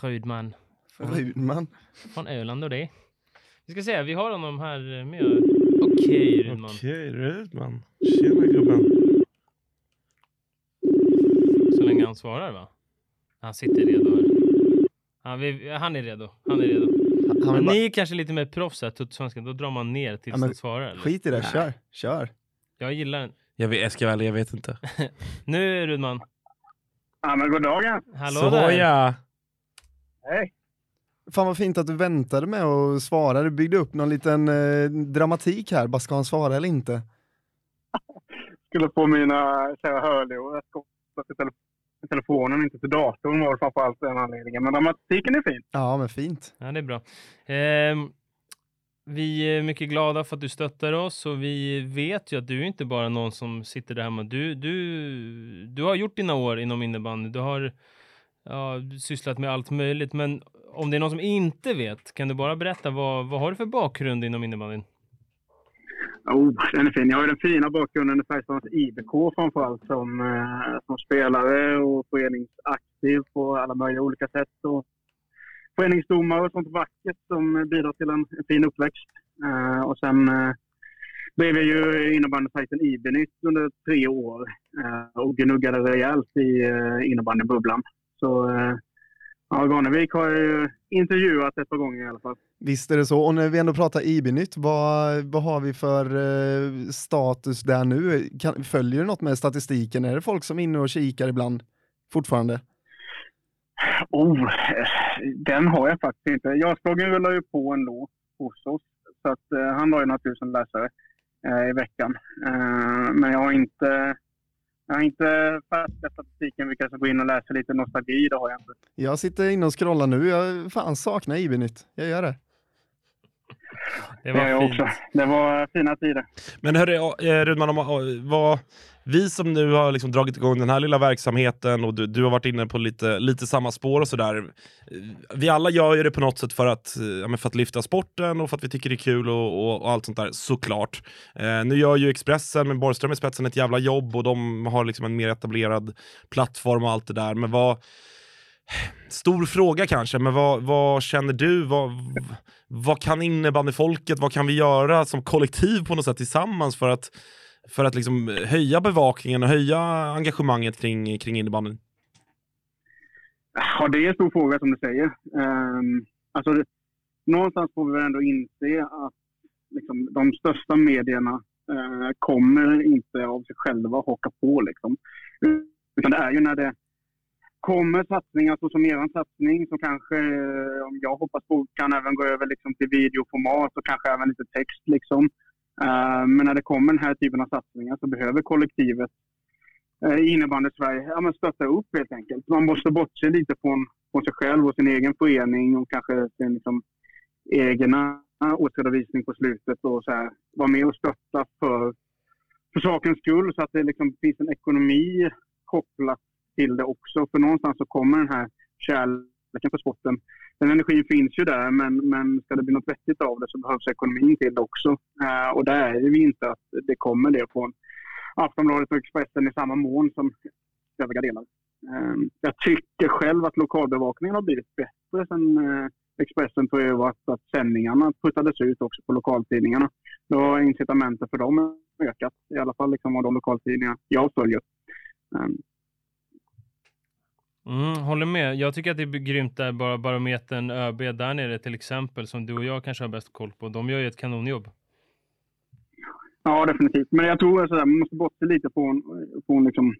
Rydman
Rudman.
från Öland och det. Vi ska se, vi har honom här med. Okej Rydman.
Okej, Rudman. Tjena gubben.
Så länge han svarar va? Han sitter redo här. Han, vi, han är redo. Han är redo.
Han bara,
ni är kanske lite mer proffs här, tutsvenskan. Då drar man ner tills
Ja, men
han svarar. Eller?
skit i det, kör, kör.
Jag gillar den.
Jag, vet, jag ska väl, jag vet inte. (laughs)
Nu Rudman.
Ja, men god dagen.
Hallå
Så
där.
ja.
Hej.
Fan vad fint att du väntade med att svara. Du byggde upp någon liten eh, dramatik här. Bara ska han svara eller inte? (laughs)
Skulle få mina kära hörlurar till tele- till telefonen, inte till datorn var det framförallt den anledningen. Men dramatiken är fin.
Ja, men fint.
Ja, det är bra. Ehm, vi är mycket glada för att du stöttar oss och vi vet ju att du är inte bara någon som sitter där hemma. Du, du, du har gjort dina år inom innebandy. Du har ja, sysslat med allt möjligt. Men om det är någon som inte vet, kan du bara berätta vad, vad har du för bakgrund inom innebandyn?
Oh, den är fin. Jag har ju den fina bakgrunden i Färjestadens IBK framförallt som, eh, som spelare och föreningsaktiv på alla möjliga olika sätt. Och föreningsdomare och sånt vackert som bidrar till en, en fin uppväxt. Eh, och sen eh, blev jag ju innebandysajten IB-nytt under tre år eh, och gnuggade rejält i eh, innebandybubblan. Så eh, ja, Ganevik har jag ju intervjuat ett par gånger i alla fall.
Visst är det så. Och när vi ändå pratar IB-nytt, vad, vad har vi för eh, status där nu? Kan, följer du något med statistiken? Är det folk som är inne och kikar ibland fortfarande?
Oh, den har jag faktiskt inte. Jasbloggen rullar ju på ändå hos oss. Så att, eh, han har ju några tusen läsare eh, i veckan. Eh, men jag har inte, jag har inte färska statistiken vilka som går in och läser lite nostalgi. Det har jag inte.
Jag sitter inne och scrollar nu. Jag fan saknar IB-nytt. Jag gör det.
Det
Det har jag
fint.
också. Det var fina tider.
Men hörru, eh, Rudman, vad, vi som nu har liksom dragit igång den här lilla verksamheten och du, du har varit inne på lite, lite samma spår och sådär. Eh, vi alla gör ju det på något sätt för att, eh, ja, men för att lyfta sporten och för att vi tycker det är kul och, och, och allt sånt där, såklart. Eh, nu gör ju Expressen med Borgström i spetsen ett jävla jobb och de har liksom en mer etablerad plattform och allt det där. Men vad... Stor fråga kanske, men vad, vad känner du? Vad, vad kan innebandyfolket, vad kan vi göra som kollektiv på något sätt tillsammans för att, för att liksom eh, höja bevakningen och höja engagemanget kring, kring innebandyn?
Ja, det är en stor fråga som du säger. Um, alltså, det, någonstans får vi väl ändå inse att liksom, de största medierna uh, kommer inte av sig själva att haka på. Liksom. Utan det är ju när det kommer satsningar så som er satsning som kanske, eh, om jag hoppas på, kan även gå över liksom, till videoformat och kanske även lite text. Liksom. Eh, men när det kommer den här typen av satsningar så behöver kollektivet eh, i innebandy-Sverige ja, men stötta upp helt enkelt. Man måste bortse lite från, från sig själv och sin egen förening och kanske sin liksom, egna årsredovisning på slutet och så här, vara med och stötta för, för sakens skull så att det liksom finns en ekonomi kopplat till det också. För någonstans så kommer den här kärleken för sporten. Den energin finns ju där men, men ska det bli något vettigt av det så behövs ekonomin till det också. Eh, och där är vi inte att det kommer det från Aftonbladet och Expressen i samma mån som övriga delar. Eh, jag tycker själv att lokalbevakningen har blivit bättre sen eh, Expressen tog över att, att sändningarna puttades ut också på lokaltidningarna. Då har incitamenten för dem ökat, i alla fall liksom av de lokaltidningar jag följer. Eh,
Mm, håller med. Jag tycker att det är grymt där bara barometern ÖB där nere till exempel, som du och jag kanske har bäst koll på. De gör ju ett kanonjobb.
Ja, definitivt. Men jag tror att man måste bortse lite från, från liksom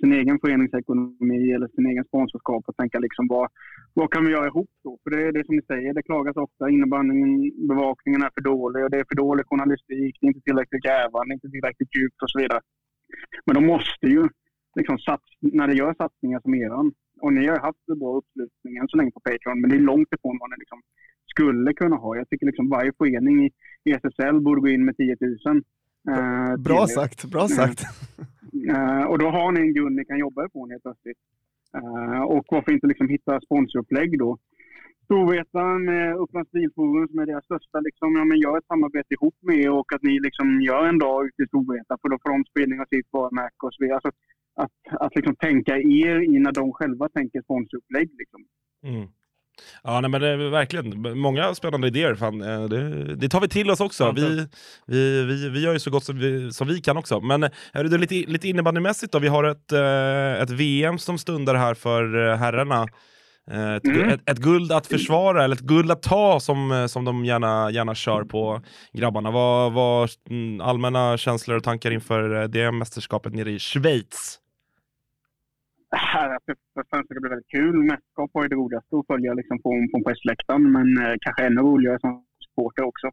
sin egen föreningsekonomi eller sin egen sponsorskap och tänka liksom vad, vad kan vi göra ihop då? För det är det som ni säger, det klagas ofta. Innebandyn, bevakningen är för dålig och det är för dålig journalistik. Det är inte tillräckligt grävande, inte tillräckligt djupt och så vidare. Men de måste ju, liksom, sats, när de gör satsningar som eran, och ni har haft en bra uppslutning än så länge på Patreon, men det är långt ifrån vad ni liksom skulle kunna ha. Jag tycker liksom varje förening i, i SSL borde gå in med 10 000. eh,
Bra sagt, bra sagt. (laughs)
Eh, och då har ni en grund ni kan jobba på helt plötsligt. Eh, och varför inte liksom hitta sponsorupplägg då? Storvreta med Upplands Bilforum som är deras största, liksom, ja, men gör ett samarbete ihop med och att ni liksom gör en dag ute i Storvreta för då får de spelning av sitt varumärke och så vidare. Alltså, att att liksom tänka er i när de själva tänker sponsorupplägg. Liksom.
Mm. Ja, nej, men det är verkligen många spännande idéer. Fan. eh, Det, det tar vi till oss också. Vi, vi, vi, vi gör ju så gott som vi, som vi kan också. Men är det lite, lite innebandymässigt då? Vi har ett, eh, ett VM som stundar här för eh, herrarna. Ett,
Mm.
ett, ett guld att försvara, eller ett guld att ta som, som de gärna, gärna kör på grabbarna. Vad vad mm, allmänna känslor och tankar inför det mästerskapet nere i Schweiz?
Och främst ska det bli väldigt kul. Mästerskap var ju det roligaste att följa liksom på, på pressläktaren, men eh, kanske ännu roligare som supporter också.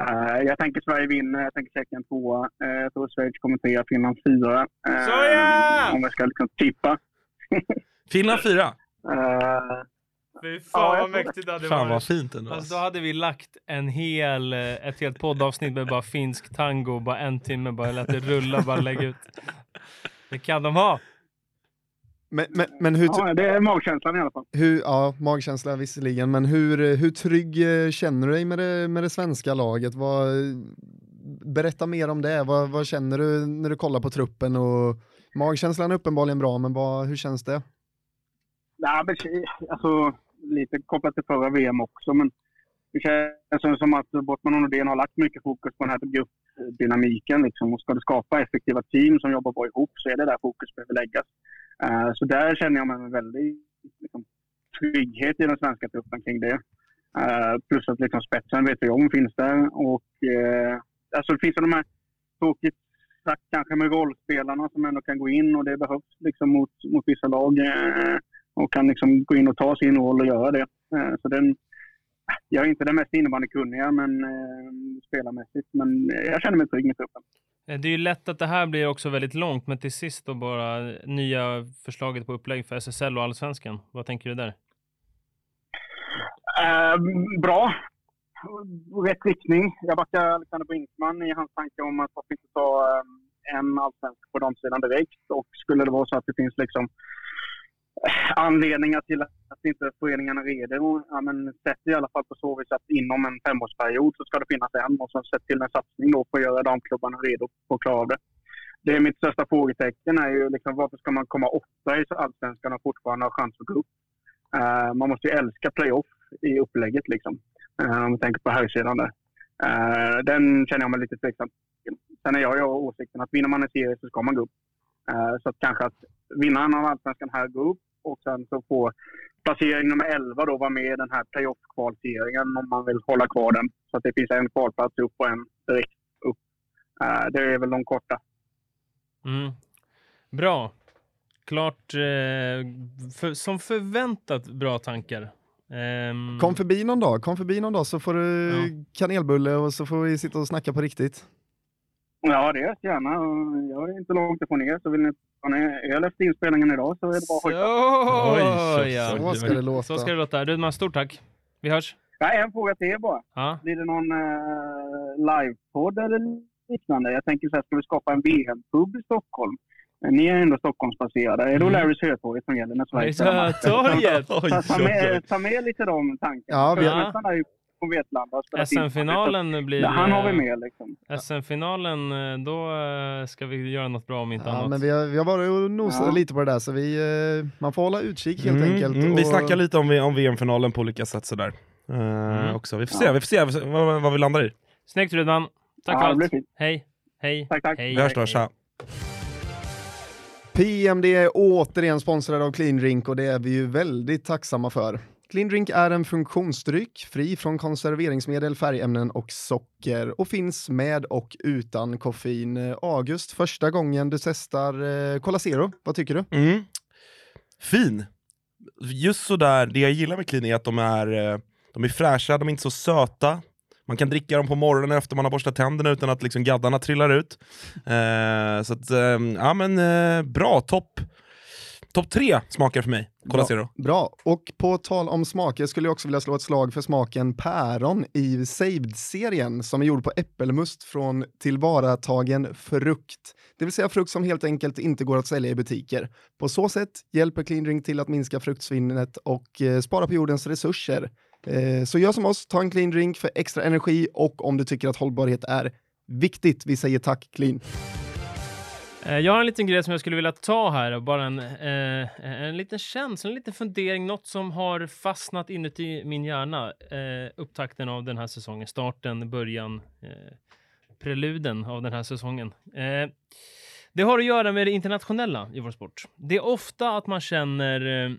Eh, jag tänker Sverige vinner, jag tänker Tjeckien tvåa. Uh, jag tror Schweiz kommer trea, Finland fyra. Eh,
Såja!
Om jag ska liksom tippa. (laughs)
Finland fyra.
Eh,
Fy
Ja,
fan
jag
vad
det.
mäktigt det hade
Fan
varit.
vad fint ändå.
Alltså, då hade vi lagt en hel, ett helt poddavsnitt med bara finsk tango, bara en timme, bara lät det rulla, bara lägga ut. Det kan de ha.
Men, men, men hur,
ja, det är magkänslan i alla fall.
hur, ja, magkänsla visserligen, men hur, hur trygg eh, känner du dig med det, med det svenska laget? Vad, berätta mer om det. Vad, vad känner du när du kollar på truppen? Och, magkänslan är uppenbarligen bra, men vad, hur känns det?
Nej, men, alltså, lite kopplat till förra VM också, men det känns som att Bortman och Nordén har lagt mycket fokus på den här gruppdynamiken. Liksom. Och ska du skapa effektiva team som jobbar bra ihop så är det där fokus behöver läggas. Eh, så där känner jag mig en väldig liksom, trygghet i den svenska truppen kring det. Eh, plus att liksom, spetsen vet vi om finns där. Och, eh, alltså, det finns ju de här tråkigt sagt kanske med rollspelarna som ändå kan gå in och det behövs liksom, mot, mot vissa lag. Och kan liksom gå in och ta sin roll och göra det. Så den, jag är inte den mest innebandykunniga men, eh, spelarmässigt, men jag känner mig trygg med truppen.
Eh, det är ju lätt att det här blir också väldigt långt, men till sist då bara eh, nya förslaget på upplägg för SSL och Allsvenskan. Vad tänker du där?
Eh, bra. Rätt riktning. Jag backar Alexander Brinkman i hans tankar om att varför inte ta eh, en allsvensk på damsidan direkt. Och skulle det vara så att det finns liksom anledningar till att, inte föreningarna är redo, ja, men sett i alla fall på så vis att inom en femårsperiod så ska det finnas en och sen sätt till en satsning då för att göra damklubbarna redo på att klara av det. Det är mitt största frågetecken är ju liksom, varför ska man komma åtta i allsvenskan och fortfarande ha chans att gå upp? Uh, man måste ju älska playoff i upplägget liksom. Uh, om vi tänker på herrsidan där. Uh, den känner jag mig lite tveksam till. Sen är jag ju av åsikten att vinner man en serie så ska man gå upp. Så att kanske att vinnaren av allsvenskan här går upp och sen så får placering nummer 11 då vara med i den här playoff-kvalserien om man vill hålla kvar den. Så att det finns en kvalplats upp och en direkt upp. Eh, det är väl de korta.
Mm. Bra. Klart, eh, för, som förväntat bra tankar. Ehm,
Kom förbi någon dag, kom förbi någon dag så får du
Ja.
kanelbulle och så får vi sitta och snacka på riktigt.
Ja, det gör jag gärna. Jag är inte långt ifrån er, så vill ni ha en öl efter inspelningen idag så är det bara att hojta.
så, ja.
Ska det låta.
Så ska det låta. Du, man, stort tack. Vi hörs.
Jag har en fråga till er bara.
Ja.
Blir det någon eh, livepodd eller liknande? Jag tänker så här, ska vi skapa en VM-pub i Stockholm? Eh, Ni är ändå Stockholmsbaserade. Är det
Mm.
Larrys Hötorget som gäller när Sverige spelar match?
Hötorget!
Ta, ta, med, ta med lite de tankarna.
Ja, vi-
Nästan på Vetlanda.
SM-finalen blir...
Han har vi med liksom.
SM-finalen, eh, då eh, ska vi göra något bra om inte
Ja,
annat.
men vi har, vi har varit och nosat
Ja.
lite på det där så vi, eh, man får hålla utkik helt
Mm,
enkelt.
mm, vi
och-
snackar lite om, om VM-finalen på olika sätt sådär. Uh,
Mm.
också. Vi får se, vi får se vad, vad, vi landar i.
Snyggt Rudman. Tack
Ja,
för allt. Hej. Hej.
Tack, tack.
Hej.
Vi hörs då, tja.
PMD är återigen sponsrad av Clean Drink och det är vi ju väldigt tacksamma för. Clean Drink är en funktionsdryck fri från konserveringsmedel, färgämnen och socker och finns med och utan koffein. August, första gången du testar eh, Cola Zero, vad tycker du?
Mm. Fin. Just sådär, det jag gillar med Clean är att de är, eh, de är fräscha, de är inte så söta. Man kan dricka dem på morgonen efter man har borstat tänderna utan att liksom gaddarna trillar ut. Eh, så att, eh, ja men eh, bra, topp top tre smakar för mig. Cola
Bra.
Zero.
Bra, och på tal om smaker skulle jag också vilja slå ett slag för smaken päron i Saved-serien som är gjord på äppelmust från tillvaratagen frukt. Det vill säga frukt som helt enkelt inte går att sälja i butiker. På så sätt hjälper Clean Drink till att minska fruktsvinnet och eh, spara på jordens resurser. Eh, så gör som oss, ta en Clean Drink för extra energi och om du tycker att hållbarhet är viktigt, vi säger tack Clean.
Eh, Jag har en liten grej som jag skulle vilja ta här, och bara en, eh, en liten känsla, en liten fundering, något som har fastnat inuti min hjärna. Eh, upptakten av den här säsongen, starten, början, eh, preluden av den här säsongen. Eh, det har att göra med det internationella i vår sport. Det är ofta att man känner eh,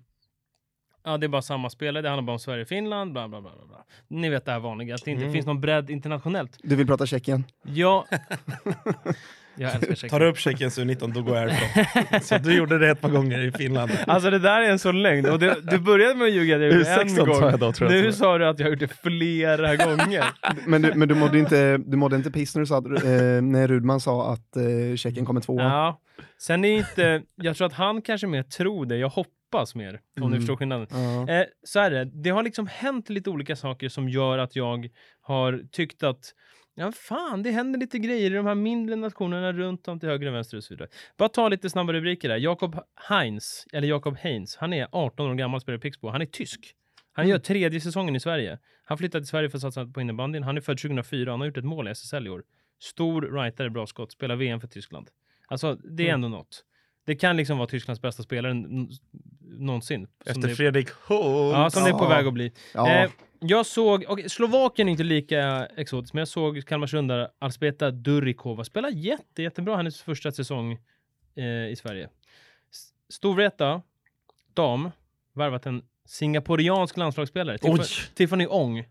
Ja, det är bara samma spelare. Det handlar bara om Sverige och Finland. Bla, bla, bla, bla. Ni vet det här vanliga, att det inte
Mm.
finns någon bredd internationellt.
Du vill prata Tjeckien?
Ja, (laughs) (laughs) jag älskar Tjeckien.
Tar du upp Tjeckiens U19 då går jag härifrån. (laughs) så du gjorde det ett par gånger i Finland.
Alltså det där är en sån lögn. Och du började med att ljuga att jag gjorde det en
U16 sa
gång.
jag då, tror jag.
Nu sa du att jag har gjort det flera gånger.
Men du, men du mådde inte, du mådde inte piss när du sa eh, när Rudman sa att eh, Tjeckien kommer tvåa?
Ja. Sen är inte, jag tror att han kanske mer tror det. Jag hoppas mer. Om
Mm.
ni förstår skillnaden.
Ja.
Eh, så är det. Det har liksom hänt lite olika saker som gör att jag har tyckt att Ja, fan, det händer lite grejer i de här mindre nationerna runt om till höger och vänster och så vidare. Bara ta lite snabba rubriker där. Jakob Heinz, eller Jakob Heinz, han är 18 år gammal, spelar i Pixbo. Han är tysk. Han gör tredje säsongen i Sverige. Han flyttade till Sverige för att satsa på innebandyn. Han är född 2004, han har gjort ett mål i SSL i år. Stor rightare, bra skott, spelar VM för Tyskland. Alltså, det är ändå något. Det kan liksom vara Tysklands bästa spelare n- någonsin.
Efter
det-
Fredrik Holt.
Ja, som det är på väg att bli.
Ja.
Eh, jag såg, okay, Slovakien är inte lika exotiskt, men jag såg Kalmarsundare Alspeta Durikova spela jätte, jättebra hennes första säsong eh, i Sverige. S- Storvreta, dam, värvat en singaporiansk landslagsspelare,
Oj!
Tiff- Tiffany Ong.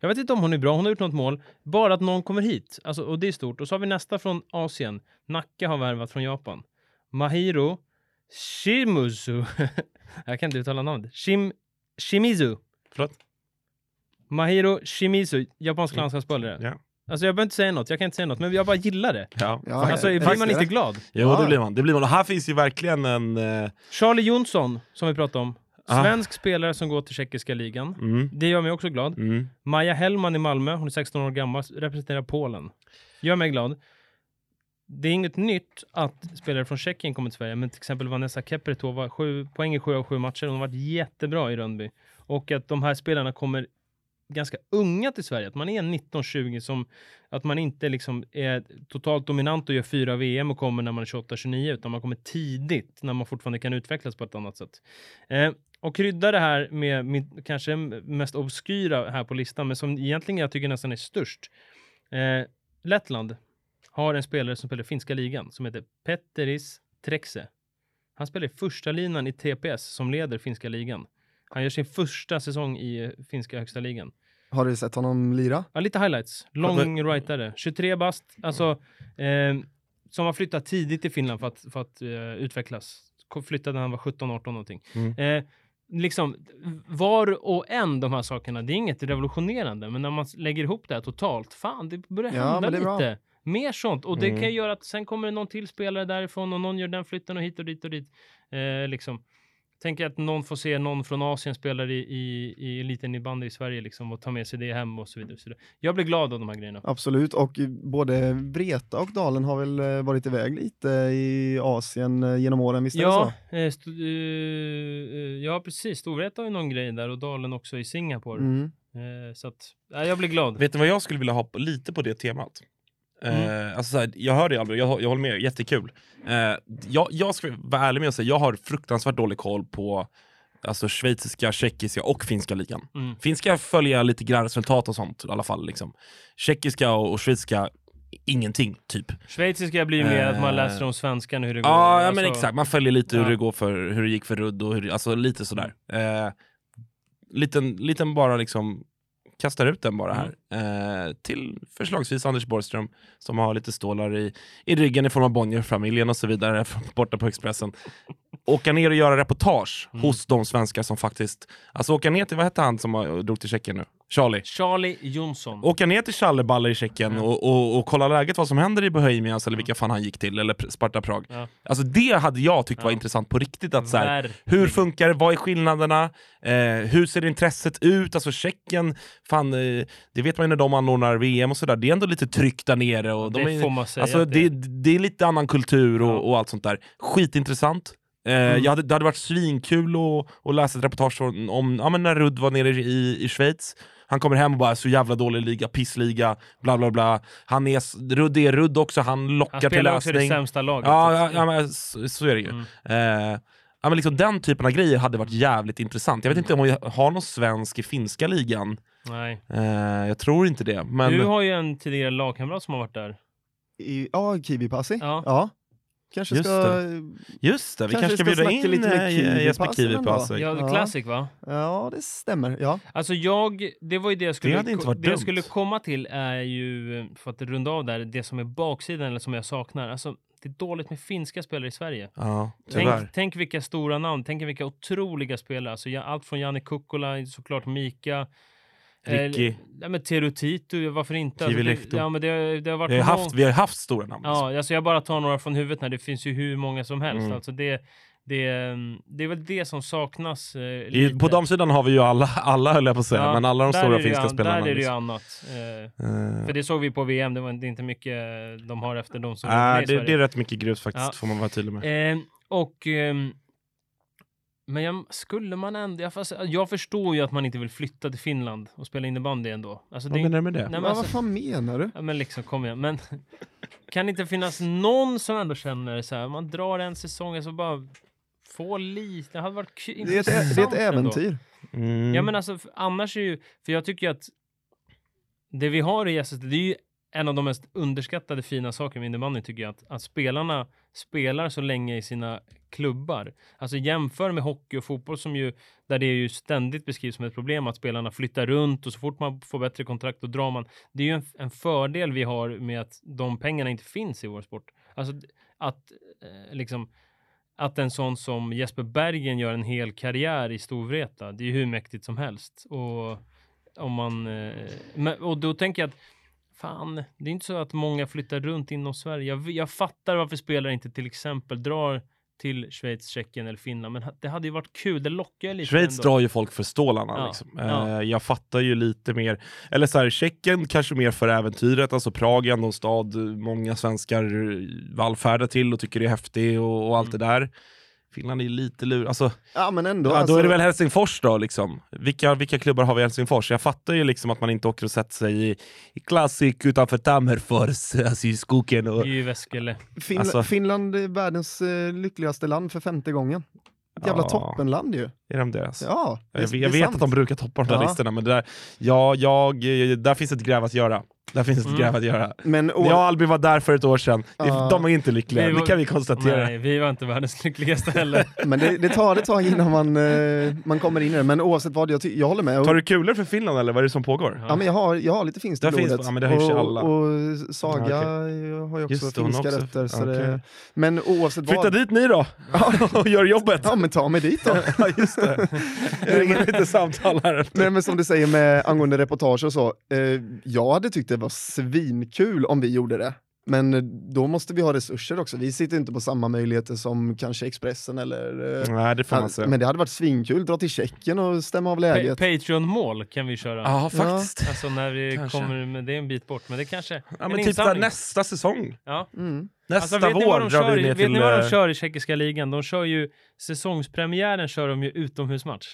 Jag vet inte om hon är bra, hon har gjort något mål. Bara att någon kommer hit, alltså, och det är stort. Och så har vi nästa från Asien. Nacka har värvat från Japan. Mahiro Shimuzu. jag (laughs) kan inte uttala namnet. Shim, Shimizu.
Förlåt?
Mahiro Shimizu, japansk landslagsspelare.
Ja.
Alltså jag behöver inte säga något, jag kan inte säga något, men jag bara gillar det.
Ja.
Ja.
Alltså blir man
det-
inte glad?
Jo,
Ja.
det blir man. Det blir man. Och här finns ju verkligen en... eh,
Charlie Jonsson, som vi pratade om.
Ah.
Svensk spelare som går till tjeckiska ligan.
mm,
Det gör mig också glad.
mm.
Maja Hellman i Malmö, hon är 16 år gammal, representerar Polen. Gör mig glad. Det är inget nytt att spelare från Tjeckien kommer till Sverige, men till exempel Vanessa Kepretova, sju poäng i sju av sju matcher. Hon har varit jättebra i Rönnby. Och att de här spelarna kommer ganska unga till Sverige. Att man är 19-20, som att man inte liksom är totalt dominant och gör fyra VM och kommer när man är 28-29, utan man kommer tidigt när man fortfarande kan utvecklas på ett annat sätt. Eh, och krydda det här med min kanske mest obskyra här på listan, men som egentligen jag tycker nästan är störst. Eh, Lettland har en spelare som spelar i finska ligan som heter Petteris Trexe. Han spelar i första linan i TPS som leder finska ligan. Han gör sin första säsong i eh, finska högsta ligan.
Har du sett honom lira?
Ja, lite highlights. Lång rightare. 23 bast. Alltså, eh, som har flyttat tidigt till Finland för att, för att eh, utvecklas. Flyttade när han var 17-18 någonting.
Mm.
Eh, liksom, var och en de här sakerna, det är inget revolutionerande, men när man lägger ihop det här totalt, fan, det börjar
Ja,
hända
är bra.
Mer sånt. Och det
Mm.
kan göra att sen kommer det någon till spelare därifrån och någon gör den flytten och hit och dit och dit. Eh, liksom. Tänker att någon får se någon från Asien spela i, i, i liten innebandy i Sverige liksom, och ta med sig det hem och så vidare. Och så vidare. Jag blir glad av de här grejerna.
Absolut, och både Vreta och Dalen har väl eh, varit iväg lite i Asien eh, genom åren, visst är det
Ja,
så?
eh, eh, ja, precis. Storvreta har ju någon grej där och Dalen också i Singapore.
Mm.
Eh, så att, ja, jag blir glad.
Vet du vad jag skulle vilja ha på, lite på det temat?
Mm.
Eh, alltså så här, jag hör det aldrig, jag, jag håller med, jättekul. Eh, jag, jag ska vara ärlig med att säga, jag har fruktansvärt dålig koll på alltså, schweiziska, tjeckiska och finska ligan.
Mm.
Finska följer jag lite grann resultat och sånt i alla fall. Liksom. Tjeckiska och, och schweiziska ingenting, typ.
Schweiziska blir mer att man
Eh.
läser om svenskan hur det går.
Ja,
Alltså,
men exakt. Man följer lite hur
Ja.
det går för hur det gick för Rudd och hur, alltså lite sådär. Eh, liten, liten bara liksom kastar ut den bara här. Eh, till förslagsvis Anders Borgström som har lite stålar i, i ryggen i form av Bonnier-familjen och så vidare (laughs) borta på Expressen. Åka ner och göra reportage
Mm.
hos de svenskar som faktiskt, alltså åka ner till, vad hette han som har- drog till Tjeckien nu? Charlie.
Charlie Jonsson.
Åka ner till Challeballer i Tjeckien
Ja.
och, och, och kolla läget, vad som händer i Bohemians eller vilka fan han gick till, eller Sparta Prag.
Ja.
Alltså det hade jag tyckt var
Ja.
intressant på riktigt. Att, så här, hur funkar det? Vad är skillnaderna? Eh, hur ser intresset ut? Alltså Tjeckien, fan, eh, det vet man ju när de anordnar VM och sådär. Det är ändå lite tryck där nere. Och de
det
är,
får man säga.
alltså, det, det är lite annan kultur och,
Ja.
och allt sånt där. Skitintressant. Eh,
Mm.
jag hade, det hade varit svinkul att, att läsa ett reportage om, om ja, men när Rudd var nere i, i Schweiz. Han kommer hem och bara så jävla dålig liga, pissliga, bla bla bla. Han är, Rudd är Rudd också, han lockar
Han
till
spelar också det sämsta laget.
Ja, ja, ja men, så, så är det ju.
Mm.
Eh, ja, men liksom den typen av grejer hade varit jävligt intressant. Jag vet inte om vi har någon svensk i finska ligan.
Nej.
Eh, jag tror inte det. Men
Du har ju en tidigare lagkamrat som har varit där.
I, ja, Kiwi-Passi.
Ja.
Ja. Kanske
Just
ska...
just det, vi
Kanske
kanske ska
ska
bjuda in
lite med
eh, Jesper sig.
Ja. Classic va?
Ja, det stämmer. Ja.
Alltså jag, det var ju det jag skulle,
hade inte varit
det jag skulle komma till är ju, för att runda av där, det som är baksidan eller som jag saknar. Alltså, det är dåligt med finska spelare i Sverige.
Ja.
Tänk, tänk vilka stora namn, tänk vilka otroliga spelare. Alltså, allt från Janne Kukkola, såklart Mika.
Ricky.
Eh, men Teru Titu, varför inte? Alltså, det, ja, men det, det har varit
vi, har haft, vi har haft stora namn.
Ja, alltså jag bara tar några från huvudet när det finns ju hur många som helst.
Mm.
Alltså det, det, det är väl det som saknas eh,
I, på damsidan har vi ju alla, alla höll jag på att säga,
Ja,
men alla de stora
det
finska
an-
spelarna.
Där är det ju
liksom.
annat. Eh,
Eh,
för det såg vi på VM, det var det är inte mycket de har efter de som med i
det, det är rätt mycket grus faktiskt,
Ja.
får man vara tydlig med.
Eh, och... ehm, men jag, skulle man ändå... Jag, fast, jag förstår ju att man inte vill flytta till Finland och spela innebandy ändå. Alltså,
Vad
det,
menar du med det?
Nej, men alltså-
vad fan menar du?
Ja, men liksom, kom igen. Men (laughs) kan det inte finnas någon som ändå känner så här, man drar en säsong, alltså bara få lite, det hade varit kul.
Det är ett, det är ett
intressant
äventyr.
Mm.
Ja men alltså, för annars är ju, för jag tycker ju att det vi har i SSD, det är ju en av de mest underskattade fina sakerna med innebandy tycker jag, att, att spelarna spelar så länge i sina klubbar. Alltså jämför med hockey och fotboll som ju, där det ju ständigt beskrivs som ett problem att spelarna flyttar runt och så fort man får bättre kontrakt då drar man. Det är ju en, en fördel vi har med att de pengarna inte finns i vår sport. Alltså att eh, liksom att en sån som Jesper Bergen gör en hel karriär i Storvreta, det är ju hur mäktigt som helst. Och om man, eh, och då tänker jag att fan, det är inte så att många flyttar runt inom Sverige. Jag, jag fattar varför spelare inte till exempel drar till Schweiz, Tjeckien eller Finland, men det hade ju varit kul. Det lockar ju lite.
Schweiz
ändå.
drar ju folk för stålarna.
Ja,
Liksom.
ja.
Eh, jag fattar ju lite mer, eller så här, Tjeckien kanske mer för äventyret, alltså Prag är ändå en stad många svenskar vallfärdar till och tycker det är häftig och, och allt
Mm.
det där. Finland är ju lite lur, alltså,
Ja, men ändå.
ja, då
alltså,
är det väl Helsingfors då liksom. Vilka, vilka klubbar har vi i Helsingfors? Jag fattar ju liksom att man inte åker och sätter sig i, i Classic utanför Tammerfors, (laughs) alltså i skogen och...
Ju Väskele.
Fin-
alltså-
Finland är världens eh, lyckligaste land för femte gången. Ett jävla
Ja.
toppenland ju.
Är de deras?
Ja, det,
Jag, jag vet
sant.
att de brukar toppa de där
Ja.
listorna, men det där, ja, jag, där finns ett gräv att göra. Där finns ett
Mm.
gräv att göra.
Men å-
Jag och Albin var där för ett år sedan.
Ja.
De är inte lyckliga,
var-
det kan vi konstatera.
Nej, vi var inte världens lyckligaste heller. (laughs)
Men det, det tar ett tag innan man, eh, man kommer in i det. Men oavsett vad, jag, jag håller med. Och,
Tar du kulor för Finland eller vad är det som pågår?
ja, men jag, har, jag har lite finskt i
finns-
blodet.
ja, men det
och,
alla.
och Saga
Ja,
har ju också
Just
finska
också.
rötter. Så
Okej.
det, men oavsett
Flytta
vad.
dit ni då! (laughs) och gör jobbet!
Ja men ta mig dit då. (laughs)
Ja, just det. Jag ringer lite samtal här.
Nej men som du säger med angående reportage och så. Eh, jag hade tyckt det var svinkul om vi gjorde det. Men eh, då måste vi ha resurser också. Vi sitter inte på samma möjligheter som kanske Expressen eller... Eh,
Nej, det får man säga.
men det hade varit svinkul, dra till Tjeckien och stämma av
Pa-
läget.
Patreon-mål kan vi köra.
Ja, faktiskt.
Alltså när vi
Kanske.
kommer, med, det är en bit bort, men det kanske
Ja,
en
men typ nästa säsong.
Ja.
Mm.
Nästa
Alltså, vet ni vad
vår
de
drar
kör,
vi
i-
ner
Vet
till...
ni vad de
eh,
kör i tjeckiska ligan? De kör ju säsongspremiären kör de ju utomhusmatch.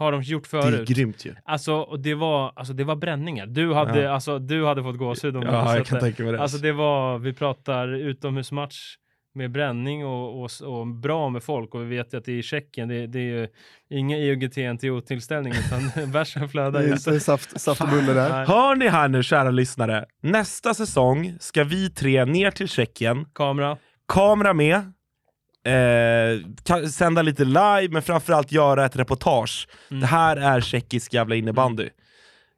Har de gjort
Det är
förut.
grymt ju.
Alltså, och det var, alltså det var bränningar. Du hade,
Ja.
alltså, du hade fått gåshud om
Ja,
hade
jag
sett
kan
det.
tänka mig det.
Alltså det var, vi pratar utomhusmatch. med bränning och, och, och bra med folk och vi vet ju att det är i Tjeckien, det, det är ju inga E IOGT-NTO-tillställning utan (laughs) (laughs) bärsen flödar
Det
ju.
är inte saft, saft och bulle där.
Hör ni här nu kära lyssnare? Nästa säsong ska vi tre ner till Tjeckien,
Kamera.
kamera med, eh, sända lite live, men framförallt göra ett reportage.
Mm.
Det här är tjeckisk jävla innebandy.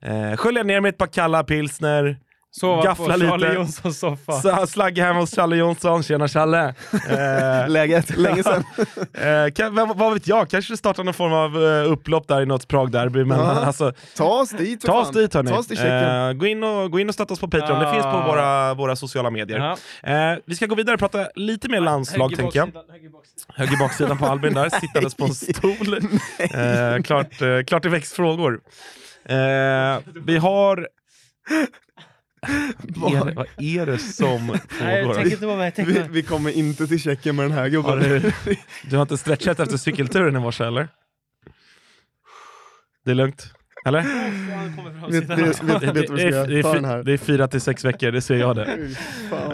Eh, skölja ner med ett par kalla pilsner,
Sova
Gaffla
på Charlie
lite.
Jonssons soffa.
så slagga hemma hos Challe Jonsson, tjena Challe. Eh,
Läget, (laughs) länge sedan.
eh, kan, vad, vad vet jag, kanske starta någon form av eh, upplopp där i något Prag-derby, men
Ja. (laughs)
alltså
Ta oss dit
Ta oss
fan.
dit hörni.
Ta oss till Tjeckien.
Eh, gå, in och, gå in och stötta oss på Patreon, det
Ah.
finns på våra, våra sociala medier.
Ja.
Eh, vi ska gå vidare och prata lite mer landslag tänker jag.
höger baksidan.
Höger baksidan på Albin där, (laughs) sittandes på en stol. Eh, klart, eh, klart det väcks frågor. Eh, vi har... (laughs) Vad är, det- vad är det som
Nej, jag
pågår?
tänker inte vara med.
Vi, vi kommer inte till Tjeckien med den här
Har
gubben.
du, (laughs) du har inte stretchat efter cykelturen i morse eller? Det är lugnt? Eller?
Vet, vet, vet,
det, är, det, fyra till sex veckor, det ser jag det.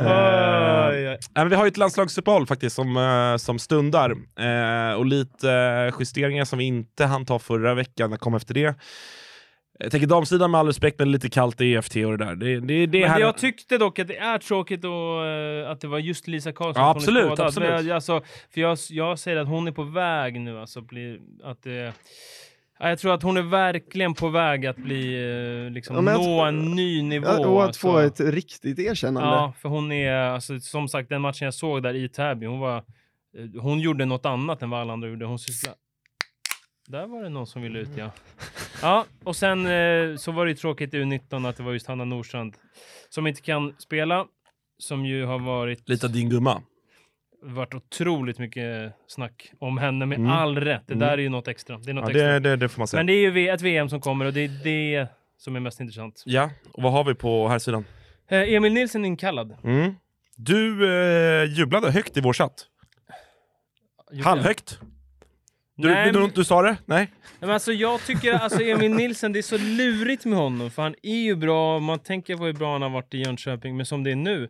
Nej, men vi har ju ett landslagsuppehåll faktiskt som, eh, som stundar. Eh, och lite justeringar som vi inte hann ta förra veckan, kom efter det. Jag tänker damsidan med all respekt, men lite kallt i EFT och det där. Det, det, det
Men
här...
jag tyckte dock att det är tråkigt och, eh, att det var just Lisa Karlsson
Ja,
som
absolut,
skadad.
absolut.
Men jag, alltså, för jag, jag säger att hon är på väg nu. Alltså, bli, att, eh, ja, jag tror att hon är verkligen på väg att bli, eh, liksom,
Ja,
nå
tror-
en ny nivå.
Ja, och att
alltså.
få ett riktigt erkännande.
Ja, för hon är, alltså, som sagt, den matchen jag såg där i Täby, hon var, eh, hon gjorde något annat än vad alla andra gjorde. Hon syssla... Där var det någon som ville ut, ja. Ja, och sen eh, så var det ju tråkigt i U19 att det var just Hanna Nordstrand som inte kan spela, som ju har varit,
Lite av din gumma.
varit otroligt mycket snack om henne med
Mm.
all rätt. Det
Mm.
där är ju något extra. Det är något
Ja,
extra.
det, det, det får man säga.
Men det är ju v- ett VM som kommer och det är det som är mest intressant.
Ja, och vad har vi på här sidan?
Eh, Emil Nilsson inkallad.
Mm. Du eh, jublade högt i vår chatt. Halvhögt. Du,
Nej,
du, du, du sa det? Nej?
Men alltså jag tycker alltså Emil Nilsson, det är så lurigt med honom för han är ju bra, man tänker på hur bra han har varit i Jönköping, men som det är nu,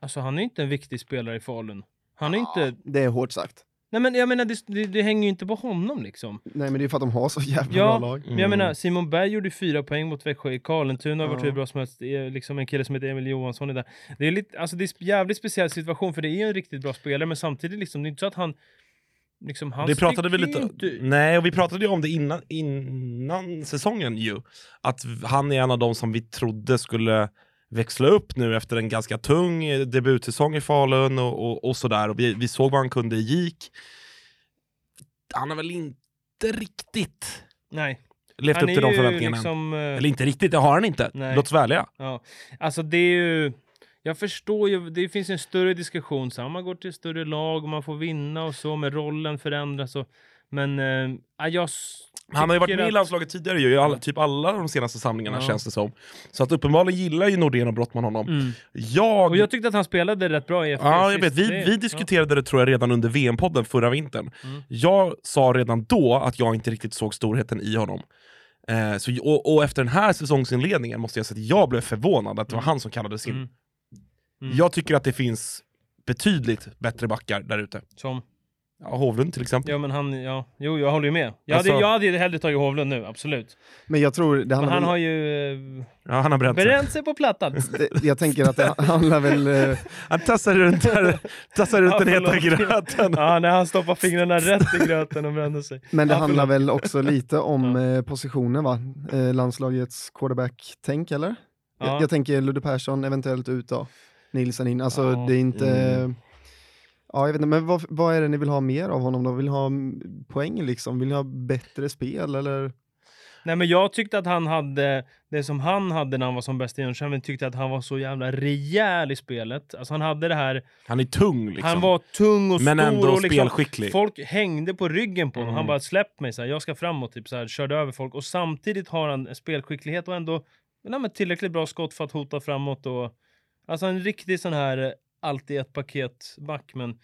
alltså han är inte en viktig spelare i Falun. Han är inte,
Det är hårt sagt.
nej men jag menar det, det, det hänger ju inte på honom liksom.
Nej men det är för att de har så jävla
Ja,
bra lag.
men jag menar Simon Berg gjorde fyra poäng mot Växjö i Karlentuna, har varit
Ja.
hur bra som helst, Det är liksom en kille som heter Emil Johansson är där. Det är lite, alltså det är en jävligt speciell situation för det är ju en riktigt bra spelare, men samtidigt liksom, det är inte så att han Liksom, han
det pratade vi lite
inte-
Nej, och vi pratade ju om det innan, innan säsongen ju. Att han är en av de som vi trodde skulle växla upp nu efter en ganska tung eh, debutsäsong i Falun och, och, och sådär. Och vi, vi såg vad han kunde i GIK. Han har väl inte riktigt
Nej.
levt
Han
upp till de förväntningarna än.
liksom, eh,
Eller inte riktigt, det har han inte.
Nej.
Låt oss ärliga.
Ja, alltså det är ju... Jag förstår ju, det finns en större diskussion. Så här, man går till större lag och man får vinna och så, men rollen förändras. Och, men ja, jag
Han har ju varit med i landslaget tidigare ju, i alla, typ alla de senaste samlingarna
Ja.
känns det som. Så att uppenbarligen gillar ju Nordén och Brottman honom.
Mm.
Jag...
Och jag tyckte att han spelade rätt bra i FPL
Ja, jag vet. Vi, vi diskuterade det tror jag redan under VM-podden förra vintern.
Mm.
Jag sa redan då att jag inte riktigt såg storheten i honom. Eh, så, och, och efter den här säsongsinledningen måste jag säga att jag blev förvånad att det var han som kallades in.
Mm. Mm.
Jag tycker att det finns betydligt bättre backar där ute.
Som,
Ja, Hovlund till exempel.
ja men han, ja, jo jag håller ju med. Jag,
Alltså-
hade, jag hade ju hellre tagit Hovlund nu, absolut.
Men jag tror det
Men han
väl,
har ju eh,
Ja, han har bränt sig.
bränt sig på plattan. (laughs)
det, jag tänker att det handlar väl... eh, (laughs)
Han tassar runt, där, tassar runt
Ja,
den heta gröten.
ja, när han stoppar fingrarna rätt i gröten och brände sig.
Men det
Ja,
handlar väl också lite om eh, positionen va? Eh, landslagets quarterback-tänk eller?
Ja.
Jag, jag tänker Ludde Persson eventuellt ut då. Nilsson in. Alltså
Ja.
det är inte...
Mm.
Ja, jag vet inte, men vad, vad är det ni vill ha mer av honom då? Vill ni ha poäng liksom? Vill ni ha bättre spel eller?
Nej men jag tyckte att han hade, det som han hade när han var som bäst i Jönköping, tyckte att han var så jävla rejäl i spelet. Alltså han hade det här,
Han är tung liksom.
han var tung och
Men
stor
ändå
och liksom,
spelskicklig.
folk hängde på ryggen på honom.
Mm.
Han bara släpp mig, så här, jag ska framåt, typ så här, körde över folk. Och samtidigt har han spelskicklighet och ändå nej, men tillräckligt bra skott för att hota framåt. Och, alltså en riktig sån här eh, alltid ett paket back. Men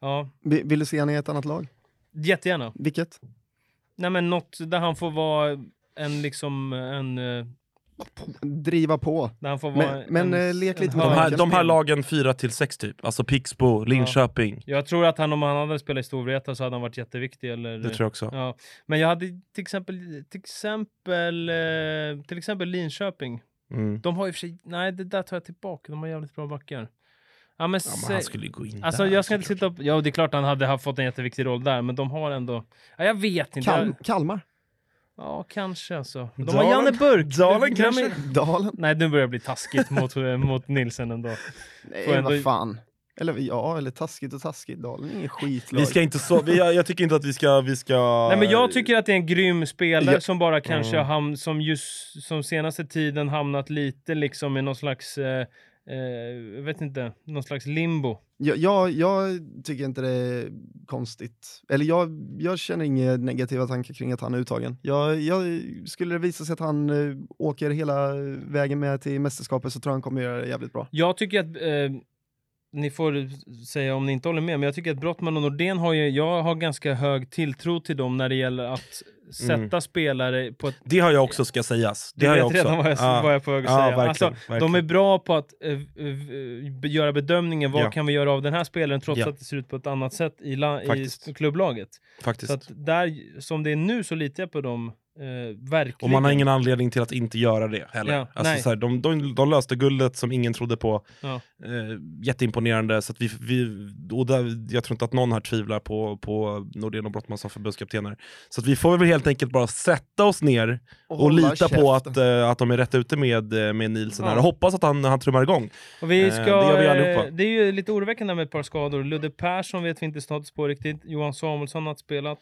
ja,
Vi- Vill du se honom i ett annat lag?
jättegärna.
Vilket?
Nej men något där han får vara en liksom en... eh,
driva på.
Där han får vara
Men- men,
en,
eh, lek lite med
De här, de här lagen 4 till 6 typ, alltså Pixbo, Linköping.
Jag tror att han om han hade spelat i Storvreta så hade han varit jätteviktig. Eller,
Det tror jag också.
Ja. Men jag hade till exempel, till exempel, till exempel Linköping.
Mm.
De har ju för sig, nej det där tar jag tillbaka, de har jävligt bra backar. Ja, men,
Ja, men han skulle gå in
Alltså
där.
jag ska inte sitta upp, ja det är klart han hade haft fått en jätteviktig roll där, men de har ändå, ja, jag vet inte.
Kal Kalmar,
ja kanske alltså. De
Dalen-
har Janne Burk.
Dalen kanske?
Dalen.
Nej nu börjar det bli taskigt mot, mot Nilsen ändå.
Nej,
ändå-
vad fan. Eller ja, eller taskigt och taskigt. Dalen är ingen skitlag.
Vi ska inte så, vi, jag, jag tycker inte att vi ska... Vi ska
Nej men jag tycker att det är en grym spelare
Ja.
som bara kanske
Mm.
har ham- som just som senaste tiden hamnat lite liksom i någon slags, eh, eh, jag vet inte, någon slags limbo.
Jag, jag, jag tycker inte det är konstigt. Eller jag, jag känner inga negativa tankar kring att han är uttagen. Jag, jag, skulle det visa sig att han eh, åker hela vägen med till mästerskapet så tror jag han kommer göra det jävligt bra.
Jag tycker att eh, ni får säga om ni inte håller med, men jag tycker att Brottman och Nordén har ju, jag har ganska hög tilltro till dem när det gäller att sätta
Mm.
spelare på ett
Det har jag också ska sägas. Det
Du
har
vet
jag också.
redan vad jag,
Ja.
vad jag på väg att
Ja,
säga.
verkligen,
alltså,
verkligen.
De är bra på att eh, göra bedömningen, vad
Ja.
kan vi göra av den här spelaren trots
Ja.
att det ser ut på ett annat sätt i, la- i klubblaget.
Faktiskt.
Så att där, som det är nu så litar jag på dem, eh, verkligen.
Och man har ingen anledning till att inte göra det heller.
Ja,
alltså,
nej.
så här, de, de, de löste guldet som ingen trodde på.
Ja.
Eh, jätteimponerande. Så att vi, vi, och där, jag tror inte att någon här tvivlar på, på Nordén och Brottman som förbundskaptener. Så att vi får väl helt enkelt bara sätta oss ner och,
hålla
lita på att,
käften.
eh, att de är rätt ute med, eh, med Nielsen här.
Ja.
Och hoppas att han, han trummar igång.
Och vi
Eh,
ska,
det gör vi
eh,
allihopa.
det är ju lite oroväckande med ett par skador. Ludde Persson vet vi inte status på riktigt. Johan Samuelsson har inte spelat.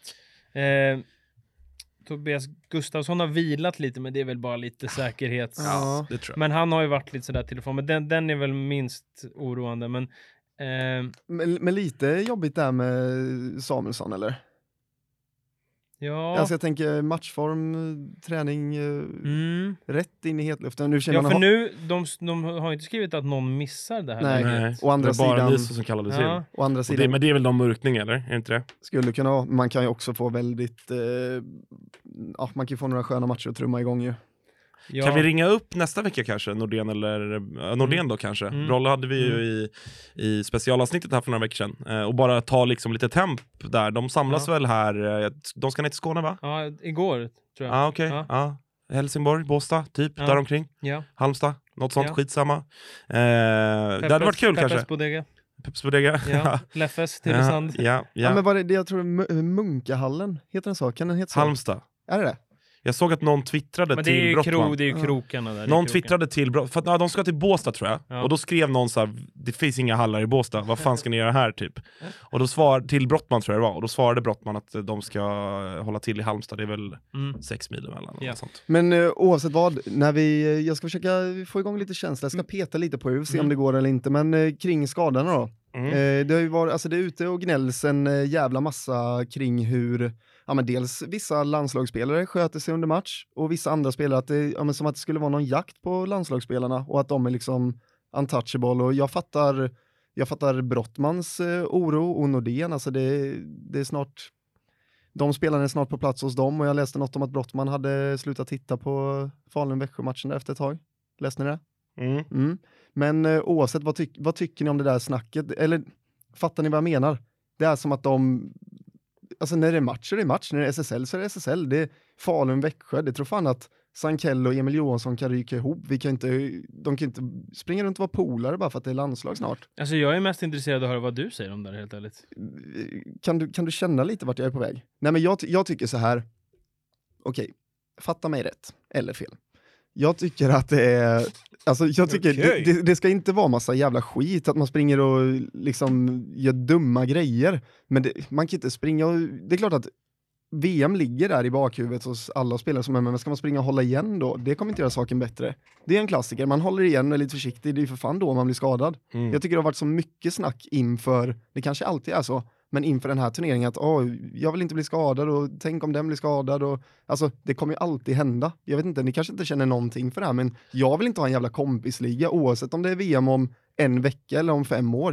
Tobias Gustafsson har vilat lite, men det är väl bara lite säkerhets...
Ja.
Det tror jag.
Men han har ju varit lite sådär till och från, men den, den är väl minst oroande. Men eh,
Men, men lite jobbigt där med Samuelsson eller?
Ja...
Alltså jag tänker matchform, eh, träning, eh,
mm.
rätt in i hetluften. Nu känner
Ja, för
ha-
nu, de, de har ju inte skrivit att någon missar det här
Nej.
Nej,
Å andra
det var bara
sidan-
Nielsen som kallades
Ja.
in.
Å andra
Och det,
sidan
men det är väl någon mörkning eller? Är inte det?
skulle kunna ha, man kan ju också få väldigt, eh, ja man kan ju få några sköna matcher att trumma igång ju.
Ja.
Kan vi ringa upp nästa vecka kanske? Nordén eller äh, Nordén då kanske?
Mm.
Brolle hade vi ju i, i specialavsnittet här för några veckor sedan. Eh, och bara ta liksom lite temp där. De samlas
Ja.
väl här, eh, de ska ner till Skåne va?
Ja, igår tror jag.
Ja ah, okej.
Ja.
Ja. Helsingborg, Båstad, typ
Ja.
däromkring.
Ja.
Halmstad, något sånt,
Ja.
skitsamma. Eh, det hade varit kul
Peppes
kanske.
Bodega.
Peps Bodega.
Ja. (laughs) Leffes, Tylösand.
ja, ja,
Ja,
ja.
men vad är det, jag tror Munkahallen, heter den så? Kan den heta så?
Halmstad.
Är det det?
Jag såg att någon twittrade
Men det är
till
ju,
Brottman.
kro, det är ju krokarna där.
Någon twittrade till, Bro- för att, ja, de ska till Båstad tror jag,
Ja.
och då skrev någon så här, det finns inga hallar i Båstad, vad fan ska ni göra här typ? Och då svar, till Brottman tror jag det var, och då svarade Brottman att eh, de ska eh, hålla till i Halmstad, det är väl
Mm.
sex mil emellan. Sånt.
Men eh, oavsett vad, när vi, jag ska försöka få igång lite känsla, jag ska peta lite på det, se om
Mm.
det går eller inte, men eh, kring skadorna då.
Mm.
Det har ju varit, alltså det är ute och gnälls en jävla massa kring hur, ja men dels vissa landslagsspelare sköter sig under match och vissa andra spelare, att det, ja, men som att det skulle vara någon jakt på landslagsspelarna och att de är liksom untouchable och jag fattar, jag fattar Brottmans eh, oro och Nordén, alltså det, det är snart, de spelarna är snart på plats hos dem och jag läste något om att Brottman hade slutat titta på Falun-Växjö-matchen efter ett tag. Läste ni det?
Mm.
Mm. Men eh, oavsett, vad, tyck, vad tycker ni om det där snacket? Eller fattar ni vad jag menar? Det är som att de, alltså när det är match så är det match, när det är SSL så är det SSL. Det är Falun-Växjö, det tror fan att Sankell och Emil Johansson kan ryka ihop. Vi kan inte, de kan inte springa runt och vara polare bara för att det är landslag snart.
Alltså jag är mest intresserad av att höra vad du säger om det här, helt ärligt.
Kan du, kan du känna lite vart jag är på väg? Nej men jag, jag tycker så här, okej, fatta mig rätt, eller fel. Jag tycker att det är, alltså jag tycker
Okej.
det, det, det ska inte vara massa jävla skit, att man springer och liksom gör dumma grejer. Men det, man kan inte springa och, det är klart att VM ligger där i bakhuvudet hos alla spelare som är med, men ska man springa och hålla igen då? Det kommer inte göra saken bättre. Det är en klassiker, man håller igen och är lite försiktig, det är ju för fan då man blir skadad.
Mm.
Jag tycker det har varit så mycket snack inför, det kanske alltid är så, men inför den här turneringen att oh, jag vill inte bli skadad och tänk om den blir skadad och alltså det kommer ju alltid hända. Jag vet inte, ni kanske inte känner någonting för det här men jag vill inte ha en jävla kompisliga oavsett om det är VM om en vecka eller om fem år.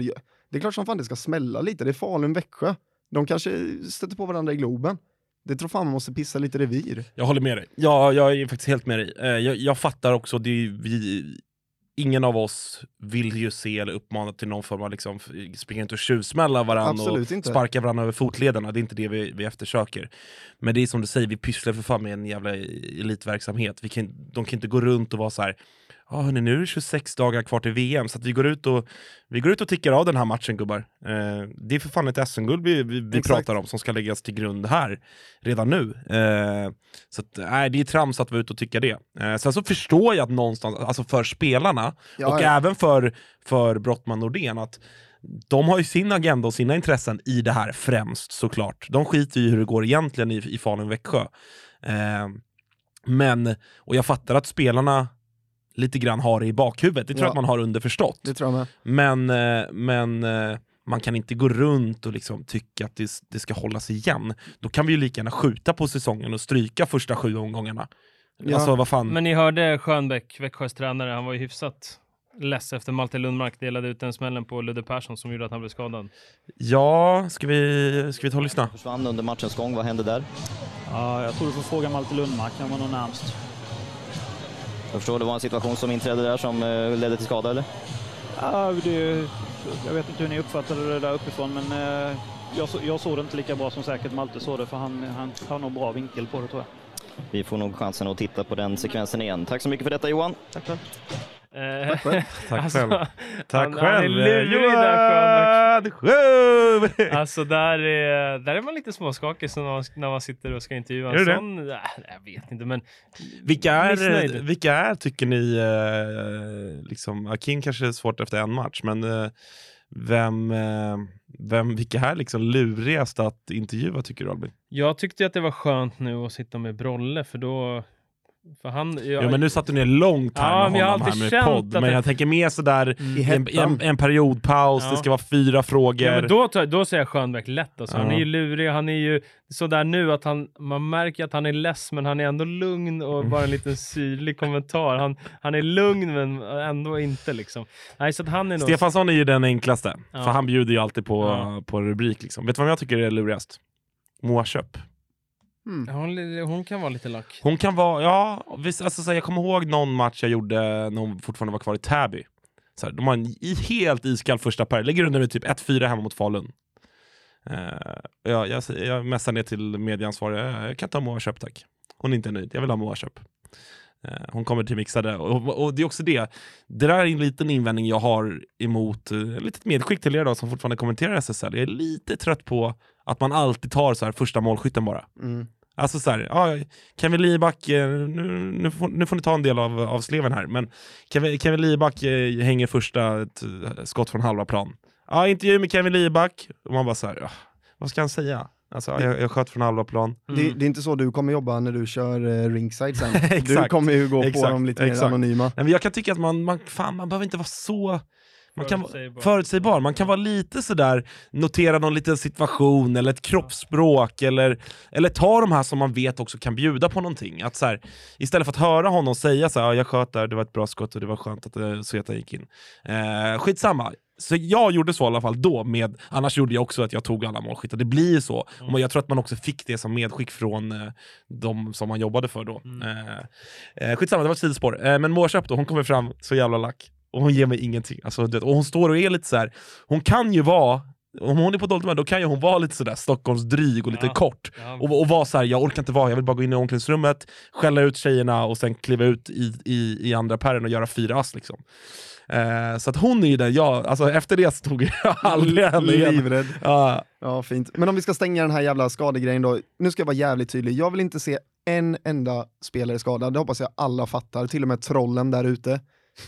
Det är klart som fan det ska smälla lite, det är Falun-Växjö. De kanske stöter på varandra i Globen. Det tror fan man måste pissa lite revir.
Jag håller med dig. Ja, jag är faktiskt helt med dig. Eh, jag, jag fattar också, det är, vi, ingen av oss vill ju se eller uppmana till någon form av liksom, springa inte och tjuvsmälla varandra och
inte.
sparka varandra över fotlederna. Det är inte det vi, vi eftersöker. Men det är som du säger, vi pysslar för fan med en jävla elitverksamhet. Vi kan, de kan inte gå runt och vara så här. Ja, hörni, nu är det 26 dagar kvar till VM, så vi, går ut och, vi går ut och tickar av den här matchen gubbar. Eh, det är för fan ett SM-guld vi, vi, vi pratar om som ska läggas till grund här redan nu. Eh, så att, nej, det är trams att vara ute och tycka det. Eh, sen så förstår jag att någonstans, alltså för spelarna,
Ja,
och
ja.
även för, för Brottman Nordén, att de har ju sin agenda och sina intressen i det här främst såklart. De skiter ju i hur det går egentligen i, i Falun-Växjö. Eh, men, och jag fattar att spelarna lite grann har det i bakhuvudet, det tror jag
Ja.
att man har underförstått.
Det tror jag med.
Men, eh, men eh, man kan inte gå runt och liksom tycka att det, det ska hållas igen. Då kan vi ju lika gärna skjuta på säsongen och stryka första sju omgångarna.
Ja.
Alltså vad fan.
Men ni hörde Schönbeck, Växjös tränare, han var ju hyfsat less efter Malte Lundmark delade ut den smällen på Ludde Persson som gjorde att han blev skadad.
Ja, ska vi, ska vi ta och lyssna?
Försvann under matchens gång. Vad hände där?
Ja, jag tror du får fråga Malte Lundmark, han var nog närmst.
Jag förstår det var en situation som inträdde där som eh, ledde till skada eller?
Ja, det, jag vet inte hur ni uppfattade det där uppifrån, men eh, jag, jag såg det inte lika bra som säkert Malte såg det, för han, han har nog bra vinkel på det tror jag.
Vi får nog chansen att titta på den sekvensen igen. Tack så mycket för detta Johan.
Tack själv.
Eh, (laughs)
Tack
alltså,
själv. Tack
han,
själv!
Han är lurig där,
Sjöberg!
Alltså där är, där är man lite småskakig så när, man, när man sitter och ska intervjua en
det?
sån. Äh, jag vet inte, men
Vilka är,
Missnöjd.
vilka är, tycker ni, eh, liksom, Akin kanske är svårt efter en match, men eh, vem, vem, vilka är liksom lurigast att intervjua tycker du Albin?
jag tyckte att det var skönt nu att sitta med Brolle för då... För han... Jag,
Ja, men nu satt du ner långt här
Ja,
med
men jag har
honom här med
känt
podd, men
det-
jag tänker mer sådär
I
en, en, en periodpaus,
Ja.
det ska vara fyra frågor.
Ja, men då, tar- då säger jag Schönbeck lätt. Alltså. Han
Ja.
är ju lurig. Han är ju sådär nu att han, man märker att han är less, men han är ändå lugn och bara en liten syrlig kommentar. Han, han är lugn, men ändå inte liksom. Nej, så att han är nog...
Stefansson är ju den enklaste,
Ja.
för han bjuder ju alltid på,
Ja.
på rubrik. Liksom. Vet du vad jag tycker är lurigast? Moa Köpp.
Mm.
Hon, hon kan vara lite lack.
Hon kan vara, ja, visst, alltså, så här, jag kommer ihåg någon match jag gjorde när hon fortfarande var kvar i Täby. Så här, de har en i, helt iskall första period, lägger under med typ 1-4 hemma mot Falun. Uh, jag, jag, jag messar ner till medieansvarig, "Eh, jag kan ta Moa Köpp tack. Hon är inte nöjd, jag vill ha Moa Köpp. Eh, hon kommer till mixade, och, och, det är också det. Det där är en liten invändning jag har emot, uh, litet medskick till er då som fortfarande kommenterar SSL. Jag är lite trött på att man alltid tar så här första målskytten bara.
Mm.
Alltså såhär, ja, Kevin Liback, eh, nu, nu, får, nu får ni ta en del av, av sleven här, men Kevin, Kevin Liback eh, hänger första skott från halva plan. Ja, intervju med Kevin Liback, och man bara såhär, ja, vad ska han säga? Alltså, ja, jag, jag sköt från halva plan.
Det, det är inte så du kommer jobba när du kör eh, ringside sen. (laughs) du kommer ju gå på
Exakt.
dem lite mer
Exakt.
anonyma.
Nej, men jag kan tycka att man, man, fan, man behöver inte vara så man kan
Förutsägbar.
förutsägbar. Man kan vara lite sådär, notera någon liten situation eller ett kroppsspråk eller, eller ta de här som man vet också kan bjuda på någonting. Att så här, istället för att höra honom säga så här, ja, jag sköt där, det var ett bra skott och det var skönt att uh, Zeta gick in. Eh, skitsamma. Så jag gjorde så i alla fall då, med, annars gjorde jag också att jag tog alla målskyttar. Det blir så. Och jag tror att man också fick det som medskick från eh, de som man jobbade för då. Eh, eh, skitsamma, det var ett sidospår. Eh, men Moa Köp då, hon kommer fram så jävla lack. Och hon ger mig ingenting. Alltså, det, och hon står och är lite så här. hon kan ju vara, om hon är på dåligt humör, då kan ju hon vara lite sådär Stockholmsdryg och lite
Ja.
kort.
Ja.
Och, och vara så här, jag orkar inte vara, jag vill bara gå in i omklädningsrummet, skälla ut tjejerna och sen kliva ut i, i, i andra pärren och göra fyra ass liksom. Eh, så att hon är ju den, jag, alltså efter det så tog jag (laughs) aldrig henne igen.
Livrädd.
Ja,
Ja, fint. Men om vi ska stänga den här jävla skadegrejen då. Nu ska jag vara jävligt tydlig. Jag vill inte se en enda spelare skadad. Det hoppas jag alla fattar. Till och med trollen där ute.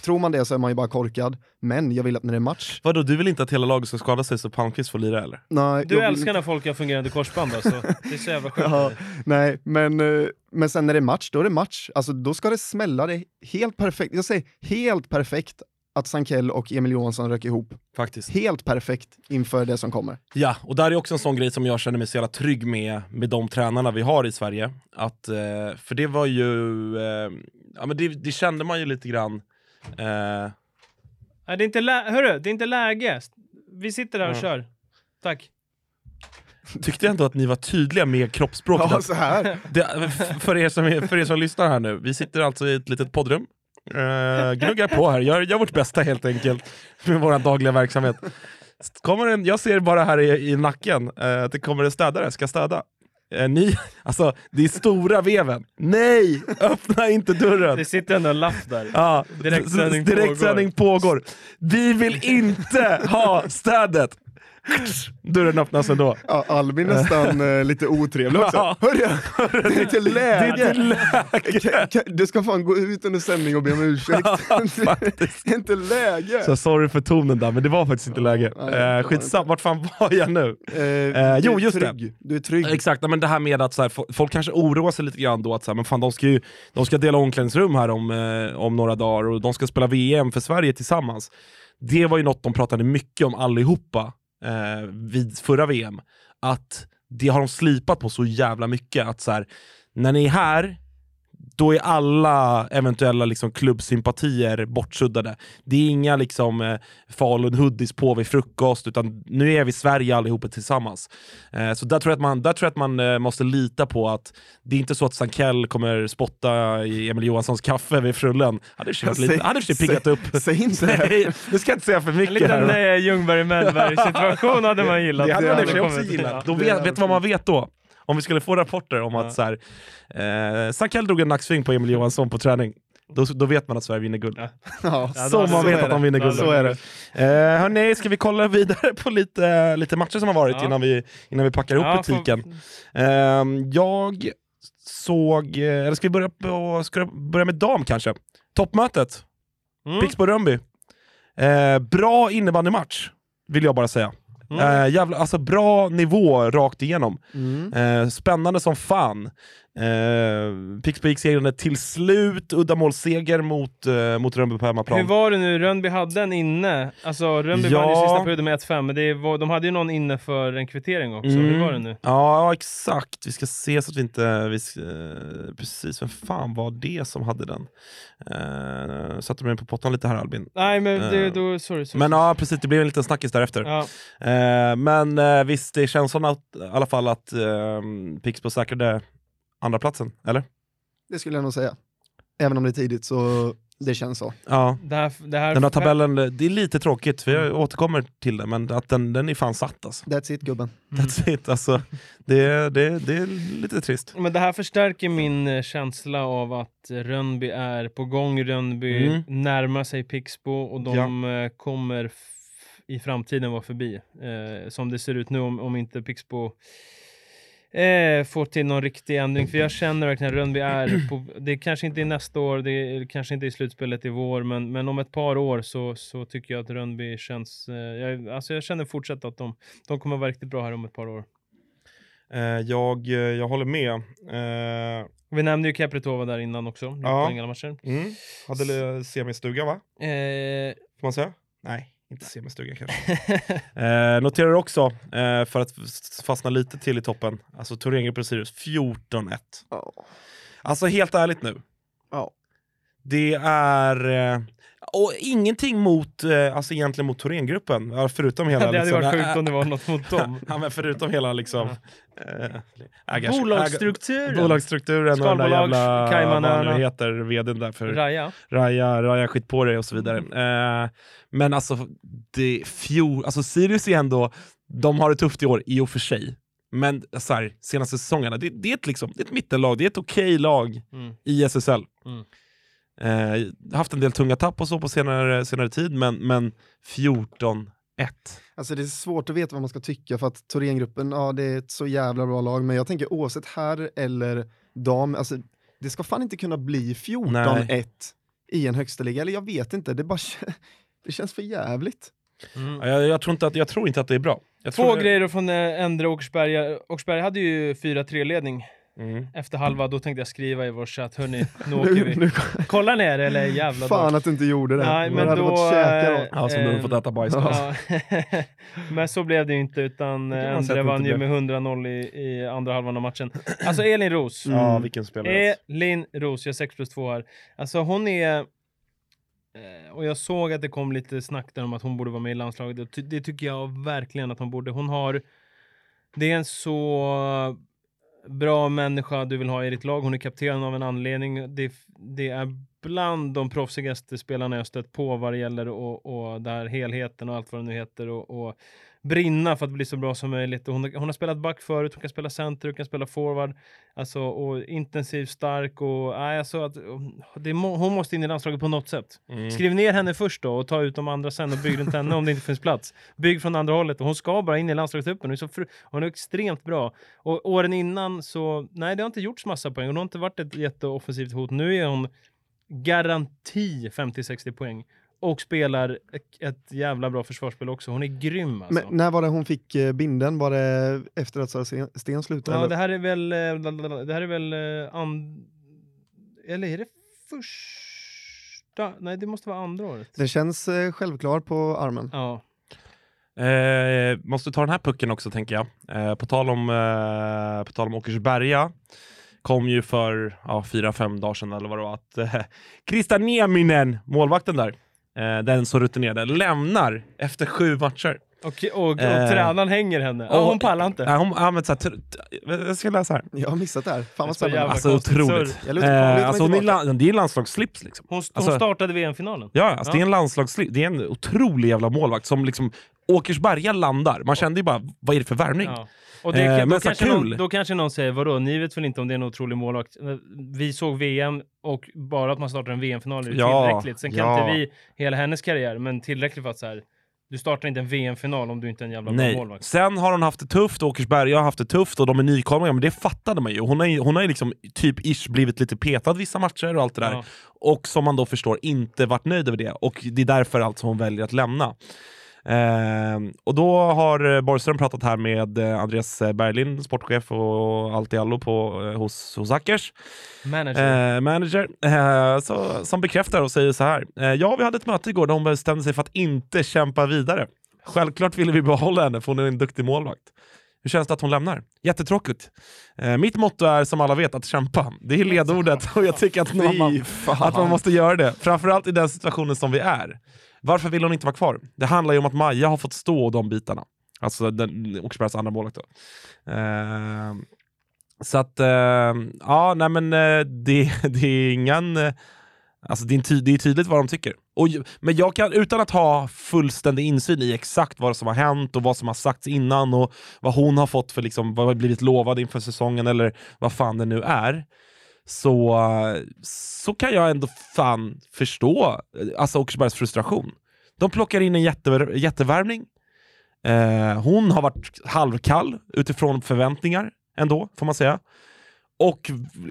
Tror man det så är man ju bara korkad. Men jag vill att när det är match...
vadå, du vill inte att hela laget ska skada sig så Palmqvist får lira eller?
Nej,
Du
jag vill
älskar när folk har fungerande korsband alltså. Det är så jävla sjukt.
Ja, nej, men, eh, men sen när det är match, då är det match. Alltså, då ska det smälla. Det helt perfekt. Jag säger helt perfekt att Sankell och Emil Johansson rök ihop.
Faktiskt.
Helt perfekt inför det som kommer.
Ja, och där är också en sån grej som jag känner mig så jävla trygg med, med de tränarna vi har i Sverige. Att, eh, för det var ju, eh, ja men det, det kände man ju lite grann.
Nej, det är inte lä- Hörru, det är inte läge. Vi sitter där och kör. Tack.
tyckte jag ändå att ni var tydliga med kroppsspråket.
Ja, så här.
det, för, er som, är- för er som lyssnar här nu, vi sitter alltså i ett litet poddrum. Uh, gnuggar på här, gör, gör vårt bästa helt enkelt med vår dagliga verksamhet. Kommer en, jag ser bara här i, i nacken eh, att det kommer en städare, ska städa. Eh, ni, (laughs) alltså, det är stora veven. Nej! Öppna inte dörren!
Det sitter ändå en lapp där.
Ja,
Direktsändning
direktsändning pågår. Vi vill inte ha städet! (laughs) Dörren öppnas ändå.
Ja, Albin är nästan (laughs) eh, lite otrevlig också.
Ja.
Hörru, det är inte läge.
Det är inte läge.
Ka- ka- Du ska fan gå ut under sändning och be om ursäkt. (laughs) det är inte läge.
Så sorry för tonen där, men det var faktiskt inte läge.
Det var
Eh, skitsamma, vart fan var jag nu?
Eh,
jo,
du är
just det.
trygg. Du är trygg.
Exakt, men det här med att så här, fo- folk kanske oroar sig lite grann då att så här, men fan, de, ska ju, de ska dela omklädningsrum här om, eh, om några dagar och de ska spela VM för Sverige tillsammans. Det var ju något de pratade mycket om allihopa eh, vid förra VM. Att det har de slipat på så jävla mycket. Att så här, när ni är här, då är alla eventuella liksom, klubbsympatier bortsuddade. Det är inga liksom, eh, Falun hoodies på vid frukost, utan nu är vi Sverige allihopa tillsammans. Eh, så där tror jag att man, där tror jag att man eh, måste lita på att det är inte så att Sankell kommer spotta i Emil Johanssons kaffe vid Frullen. Hade
Säg-
hade sig piggat upp.
Säg inte det.
Nu ska jag inte säga för
En
mycket
liten
här.
eh, Ljungberg-Mellberg-situation hade man gillat.
Det hade man också gillat. Då vet, vet du vad man vet då? Om vi skulle få rapporter om
Ja.
att så här, eh, Sankell drog en nacksving på Emil Johansson på träning. Då, då vet man att Sverige vinner guld.
Ja.
Ja,
då-
man vet att de vinner
Ja,
guld.
Så är det.
Eh, hörni, ska vi kolla vidare på lite, lite matcher som har varit
Ja.
innan, vi, innan vi packar ihop
Ja,
butiken? Ehm, jag såg, eh, eller ska vi börja, på, ska börja med dam kanske? Toppmötet,
Mm.
Pixbo-Rönnby. Eh, bra innebandymatch, vill jag bara säga.
Mm.
Eh, jävla, alltså bra nivå rakt igenom.
Mm.
Eh, spännande som fan. Eh, Pixbo segrande till slut, uddamålsseger mot, eh, mot Rönnby på hemmaplan.
Hur var det nu? Rönnby hade en inne. Alltså Rönnby
Ja.
vann ju sista perioden med 1-5, men det var, de hade ju någon inne för en kvittering också. Hur
Mm.
var det nu?
Ja, exakt. Vi ska se så att vi inte... Vi ska, eh, precis, vem fan var det som hade den? Uh, satte mig på pottan lite här Albin.
Nej, men det,
Eh,
då, sorry. sorry.
Men ja, precis, det blev en liten snackis därefter.
Ja.
Eh, men eh, visst, det känns som att, i alla fall att uh, Pixbo säkrade andra platsen eller?
Det skulle jag nog säga. Även om det är tidigt så det känns så.
Ja.
Det här, det här
Den här tabellen, det är lite tråkigt, för jag återkommer till det, men att den, den är fan satt alltså.
That's it gubben.
That's it, alltså. Det, det, det är lite trist.
Men det här förstärker min eh, känsla av att Rönnby är på gång. Rönnby
Mm.
närmar sig Pixbo och de eh, kommer i framtiden vara förbi. Eh, som det ser ut nu om, om inte Pixbo eh, får till någon riktig ändring. För jag känner verkligen att Rönnby är på, (clears throat) det kanske inte är nästa år, det är, kanske inte är slutspelet i vår, men, men om ett par år så, så tycker jag att Rönnby känns... Eh, jag, alltså jag känner fortsatt att de, de kommer vara riktigt bra här om ett par år.
Eh, jag, eh, jag håller med. Eh,
Vi nämnde ju Kapritova där innan också,
Ja.
Ängelmatcher.
mm. Hade semistuga va?
Eh,
Får man säga? Nej, inte semistuga kanske. (laughs) eh, noterar också, eh, för att fastna lite till i toppen, alltså Thorengruppen Sirius 14-1.
Ja.
Alltså helt ärligt nu.
Ja.
Det är... Eh, och ingenting mot, eh, alltså egentligen mot Thorengruppen, förutom hela... (laughs)
det hade
liksom,
varit sjukt om det var något mot dem.
ja, men förutom hela liksom... Ägars-
Bolagsstrukturen!
Bolagsstrukturen och den där
Skalbolag,
jävla... Vad heter vdn där för...
Raja.
Raja, Raja skit på dig och så vidare. Eh, men alltså, det, fjol, alltså Sirius är ändå, de har det tufft i år i och för sig. Men så här, senaste säsongerna, det, det, är ett liksom, det är ett mittenlag, det är ett okej lag
Mm.
i SSL.
Mm.
Eh, haft en del tunga tapp och så på senare, senare tid, men, men 14-1.
Alltså det är svårt att veta vad man ska tycka för att Thorengruppen, ja det är ett så jävla bra lag, men jag tänker oavsett här eller dam, alltså det ska fan inte kunna bli 14-1 i en högsta liga, eller jag vet inte, det bara (laughs) det känns för jävligt.
Mm.
Ja, Jag, jag, tror inte att, jag tror inte att det är bra. Jag
Två
tror det-
grejer då från eh, Endre Åkersberga. Åkersberga hade ju 4-3-ledning
Mm.
efter halva, då tänkte jag skriva i vår chatt, hörni, (laughs) nu åker vi.
Nu,
Kollar ni er eller jävla
fan att du inte gjorde det.
Nej, men
hade
då...
fått käka då.
eh,
Ja, som du har
eh,
fått äta bajs.
Ja. (laughs) men så blev det ju inte, utan Endre vann ju med 100-0 i, i andra halvan av matchen. Alltså Elin Ros.
Ja, vilken spelare.
Elin Ros, jag har 6 plus 2 här. Alltså hon är... eh, Och jag såg att det kom lite snack där om att hon borde vara med i landslaget. Det tycker jag verkligen att hon borde. Hon har det är en så bra människa du vill ha i ditt lag. Hon är kapten av en anledning. Det, det är bland de proffsigaste spelarna jag stött på vad det gäller och, och där helheten och allt vad det nu heter och, och brinna för att bli så bra som möjligt. Och hon, hon har spelat back förut, hon kan spela center, hon kan spela forward. Alltså, och intensiv, stark och... Nej, alltså att, det hon måste in i landslaget på något sätt.
Mm.
Skriv ner henne först då och ta ut de andra sen och bygg runt henne om det inte finns plats. Bygg från andra hållet och hon ska bara in i landslagstruppen. Hon hon är extremt bra. Och åren innan så, nej det har inte gjorts massa poäng. Hon har inte varit ett jätteoffensivt hot. Nu är hon garanti 50-60 poäng. Och spelar ett, jävla bra försvarsspel också. Hon är grym alltså.
Men när var det hon fick eh, binden? Var det efter att Sara Sten- slutade?
Ja,
eller?
det här är väl... eh, Det här är väl... eh, And... Eller är det första? Nej, det måste vara andra året.
Den känns självklar på armen.
Ja.
Eh, måste ta den här pucken också tänker jag. Eh, på, tal om, eh, på tal om Åkersberga kom ju för ja, fyra, fem dagar sedan eller vad det var att eh, Krista Nieminen, målvakten där, den så rutinerade, lämnar efter sju matcher.
Och, och, och
Eh,
tränaren hänger henne.
Och-
hon pallar inte.
Nej, hon, ja, men så här, jag ska läsa här.
Jag har missat det här. Fan vad
Det är så
spännande.
jävla
Alltså
konstigt
otroligt.
Jag lutar- lutar
Eh, alltså, hon är, det en landslagsslips liksom.
Hon, hon
Alltså-
startade VM-finalen.
Ja, alltså,
Ja.
det är en landslagsslips. Det är en otrolig jävla målvakt som liksom Åkersberga landar. Man kände ju bara, vad är det för värvning?
Ja. Och det,
Eh,
då,
men
kanske någon, då kanske någon säger, vadå, ni vet väl inte om det är en otrolig målvakt? Vi såg VM och bara att man startar en VM-final är
Ja,
tillräckligt. Sen kan
ja.
inte vi hela hennes karriär, men tillräckligt för att så här, du startar inte en VM-final om du inte är en jävla bra
Nej.
målvakt.
Sen har hon haft det tufft, Åkersberga har haft det tufft och de är nykomlingar, men det fattade man ju. Hon har ju hon har liksom typ ish blivit lite petad vissa matcher och allt det där.
Ja.
Och som man då förstår inte varit nöjd över det. Och det är därför alltså hon väljer att lämna. Ehm, och då har eh, Borgström pratat här med eh, Andreas Berglind, sportchef och allt i allo på, eh, hos, hos Ackers.
Manager.
Eh, manager, eh, så, som bekräftar och säger så här. Eh, ja, vi hade ett möte igår där hon bestämde sig för att inte kämpa vidare. Självklart ville vi behålla henne för hon är en duktig målvakt. Hur känns det att hon lämnar? Jättetråkigt. Eh, mitt motto är som alla vet att kämpa. Det är ledordet (laughs) och jag tycker att, man, att man måste göra det. Framförallt i den situationen som vi är. Varför vill hon inte vara kvar? Det handlar ju om att Maja har fått stå och de bitarna. Alltså den- Åkersbergas andra målvakt då. Eh, så att, eh, ja nej men eh, det, (laughs) det är ingen... Eh, alltså det är, ty- det är tydligt vad de tycker. Och, men jag kan, utan att ha fullständig insyn i exakt vad som har hänt och vad som har sagts innan och vad hon har fått för liksom, vad har blivit lovad inför säsongen eller vad fan det nu är. Så, så kan jag ändå fan förstå alltså Åkersbergs frustration. De plockar in en jätte, jättevärvning. Eh, hon har varit halvkall utifrån förväntningar ändå, får man säga. Och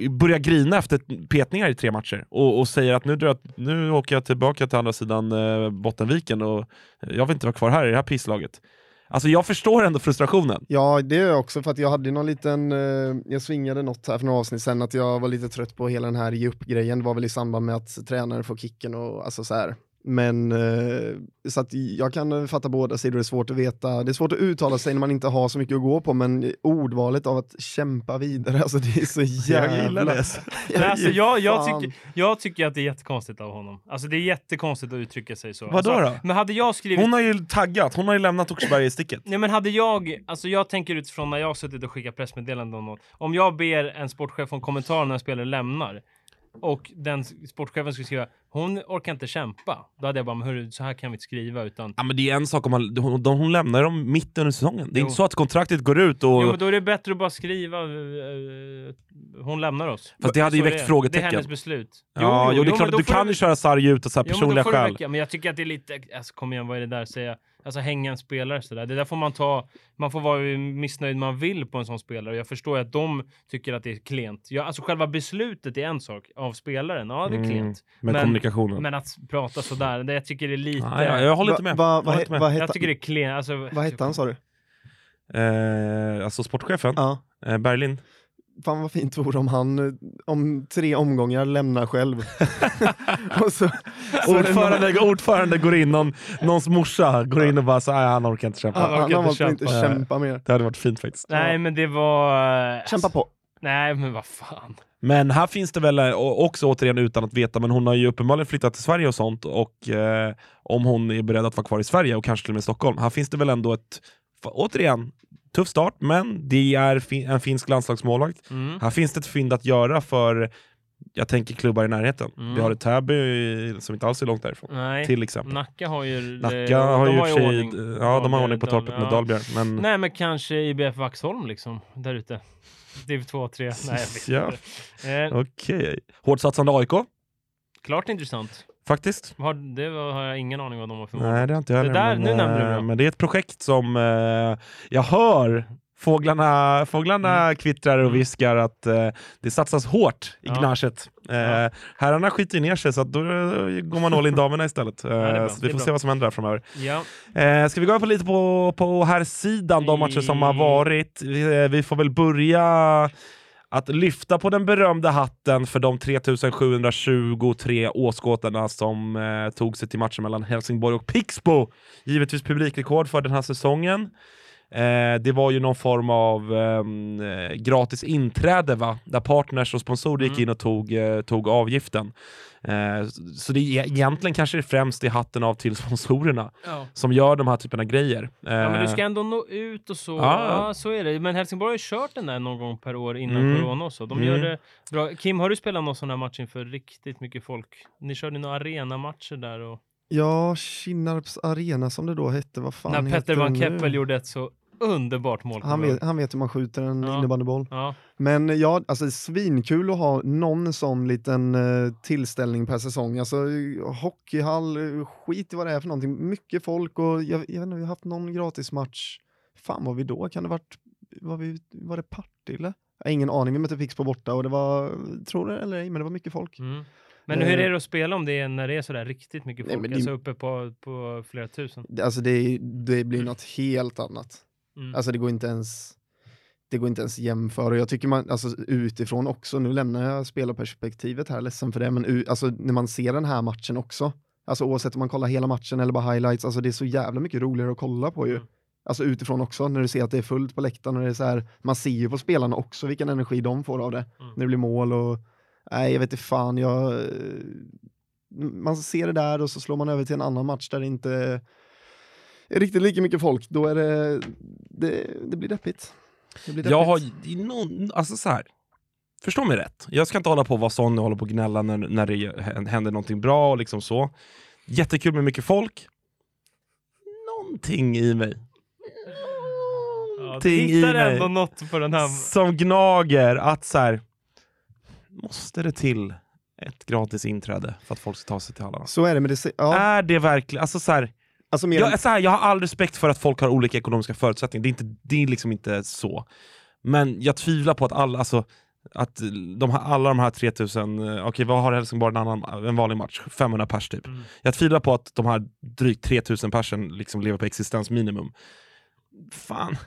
börjar grina efter petningar i tre matcher och, och säger att nu, drar jag, nu åker jag tillbaka till andra sidan eh, Bottenviken och jag vill inte vara kvar här i det här pisslaget. Alltså jag förstår ändå frustrationen.
Ja, det gör jag också för att jag hade någon liten, eh, jag svingade något här för några avsnitt sen att jag var lite trött på hela den här ge upp-grejen. Det var väl i samband med att tränaren får kicken och alltså så här. Men eh, så att jag kan fatta båda sidor, det är svårt att veta, det är svårt att uttala sig när man inte har så mycket att gå på, men ordvalet av att kämpa vidare, alltså det är så jävla... (laughs)
Jag gillar det. (laughs)
Men alltså, jag, jag, tycker, jag tycker att det är jättekonstigt av honom. Alltså det är jättekonstigt att uttrycka sig så.
Vadå
alltså,
då?
Men hade jag skrivit...
Hon har ju taggat, hon har ju lämnat Åkersberga i sticket.
Nej men hade jag, alltså jag tänker utifrån när jag har suttit och skickat pressmeddelanden om något. Om jag ber en sportchef om kommentar när en spelare lämnar och den sportchefen skulle skriva hon orkar inte kämpa. Då hade jag bara, men hörru, så här kan vi inte skriva utan
Ja, men det är en sak om man, hon, de, hon lämnar dem mitt under säsongen. Det är
Jo.
inte så att kontraktet går ut och...
Jo men då är det bättre att bara skriva eh, hon lämnar oss.
Fast det hade ju
Så är
väckt
Det
frågetecken.
är hennes beslut.
ja, jo, det är klart, du kan ju köra sarg ut och så här
Jo,
personliga
det
skäl.
Men jag tycker att det är lite, alltså kom igen vad är det där att säga? Alltså hänga en spelare sådär. Det där får man ta, man får vara missnöjd man vill på en sån spelare. Och jag förstår att de tycker att det är klent. Ja, alltså själva beslutet är en sak av spelaren. Ja, det är
Mm,
klent.
med
men,
kommunikationen.
Men att prata sådär, det jag tycker det är lite...
Ja, ja, jag håller inte
Va-
med.
va-
Jag inte
he-
med.
vad
jag
hette-
tycker det är klent. Alltså,
Vad hette han sa du?
Eh, alltså sportchefen,
Ja.
eh, Berlin.
Fan vad fint vore om han om tre omgångar lämnar själv. (laughs) och så, någon-
Ordförande, ordförande går in, någon, någons morsa går in och bara så, "Nej, han orkar inte kämpa.
Han
han,
orkar inte
kämpa.
kämpa mer.
Det hade varit fint faktiskt.
Nej, men det var... eh,
Kämpa på.
Nej, men vad fan.
Men här finns det väl, eh, och också återigen utan att veta, men hon har ju uppenbarligen flyttat till Sverige och sånt och eh, om hon är beredd att vara kvar i Sverige och kanske till och med i Stockholm, här finns det väl ändå ett F- återigen, tuff start, men det är fi- en finsk landslagsmålvakt.
Mm.
Här finns det ett fynd att göra för, jag tänker klubbar i närheten.
Mm.
Vi har ett Täby som inte alls är långt därifrån,
Nej,
till exempel.
Nacka har ju...
Nacka har ju för sig,
ordning.
ja, de har ordning på torpet med
ja.
Dahlbjerg. Men
Nej, men kanske IBF Vaxholm liksom, där ute. Div 2, 3. Nej, jag vet (laughs)
Ja.
inte. Eh,
okej. Hårt satsande AIK,
klart intressant.
Faktiskt.
Har, det har jag ingen aning vad de har för mål.
Nej, det har inte jag
Det
heller,
där-
men,
nu nämnde du
eh, men det är ett projekt som eh, jag hör fåglarna, fåglarna kvittrar och
Mm.
viskar att eh, det satsas hårt i
Ja.
gnaget. Eh,
Ja.
Herrarna skiter ner sig så då eh, går man all in damerna istället. Eh,
bra,
så vi får se vad som händer där framöver.
Ja.
Eh, ska vi gå över lite på, på här sidan de matcher som har varit? Vi, eh, vi får väl börja att lyfta på den berömda hatten för de 3723 åskådarna som eh, tog sig till matchen mellan Helsingborg och Pixbo. Givetvis publikrekord för den här säsongen. Eh, det var ju någon form av ehm, eh, gratis inträde va? Där partners och sponsorer gick
Mm.
in och tog, eh, tog avgiften. Eh, så det är egentligen kanske det främst i hatten av till sponsorerna
Ja.
som gör de här typerna av grejer.
ja, men du
Eh,
ska ändå nå ut och så.
Ja.
Ja, så är det. Men Helsingborg har ju kört den där någon gång per år innan
Mm.
corona och så. De
Mm.
gör det bra. Kim, har du spelat någon sån här match inför riktigt mycket folk? Ni körde några arenamatcher där och
Ja, Kinnarps arena som det då hette, vad fan
när
heter
Petter Van? Keppel gjorde ett så underbart mål.
han vet, han vet hur man skjuter en
Ja.
innebandyboll.
Ja.
Men ja, alltså svinkul att ha någon sån liten eh, tillställning per säsong. Alltså hockeyhall, eh, skit i vad det är för någonting. Mycket folk och jag, jag vet inte, vi har haft någon gratismatch. Fan var vi då? Kan det varit, var, vi, var det Partille? Jag har ingen aning, vi mötte Pixbo borta och det var, tror det eller ej, men det var mycket folk.
Mm. Men
Eh.
hur är det att spela om det är, när det är sådär riktigt mycket
Nej,
folk?
men det-
Alltså uppe på, på flera tusen?
Alltså det, det blir något helt annat.
Mm.
Alltså det går inte ens det går inte ens jämföra. Jag tycker man, alltså utifrån också, nu lämnar jag spelarperspektivet här, ledsen för det, men u, alltså, när man ser den här matchen också, alltså oavsett om man kollar hela matchen eller bara highlights, alltså det är så jävla mycket roligare att kolla på ju.
Mm.
Alltså utifrån också, när du ser att det är fullt på läktaren och det är så här, man ser ju på spelarna också vilken energi de får av det.
Mm.
När det blir mål och, nej jag vet inte fan, jag, man ser det där och så slår man över till en annan match där det inte riktigt lika mycket folk, då är det, det, det blir deppigt. Det blir
Jag har
deppigt.
någon, alltså så här. Förstå mig rätt, jag ska inte hålla på och vara sån och hålla på och gnälla när, när det händer någonting bra och liksom så. Jättekul med mycket folk. Någonting i mig. Någonting i mig
ändå något på den här...
som gnager att så här. Måste det till ett gratis inträde för att folk ska ta sig till hallarna?
Så är det, men det, ja,
Är det verkligen, alltså så här,
alltså mer,
jag, så här, jag har all respekt för att folk har olika ekonomiska förutsättningar, det är, inte, det är liksom inte så. Men jag tvivlar på att alla, alltså, att de här, alla de här 3000, eh, okej vad har Helsingborg en, annan, en vanlig match? 500 pers typ.
Mm.
Jag tvivlar på att de här drygt 3000 persen liksom lever på existensminimum. Fan.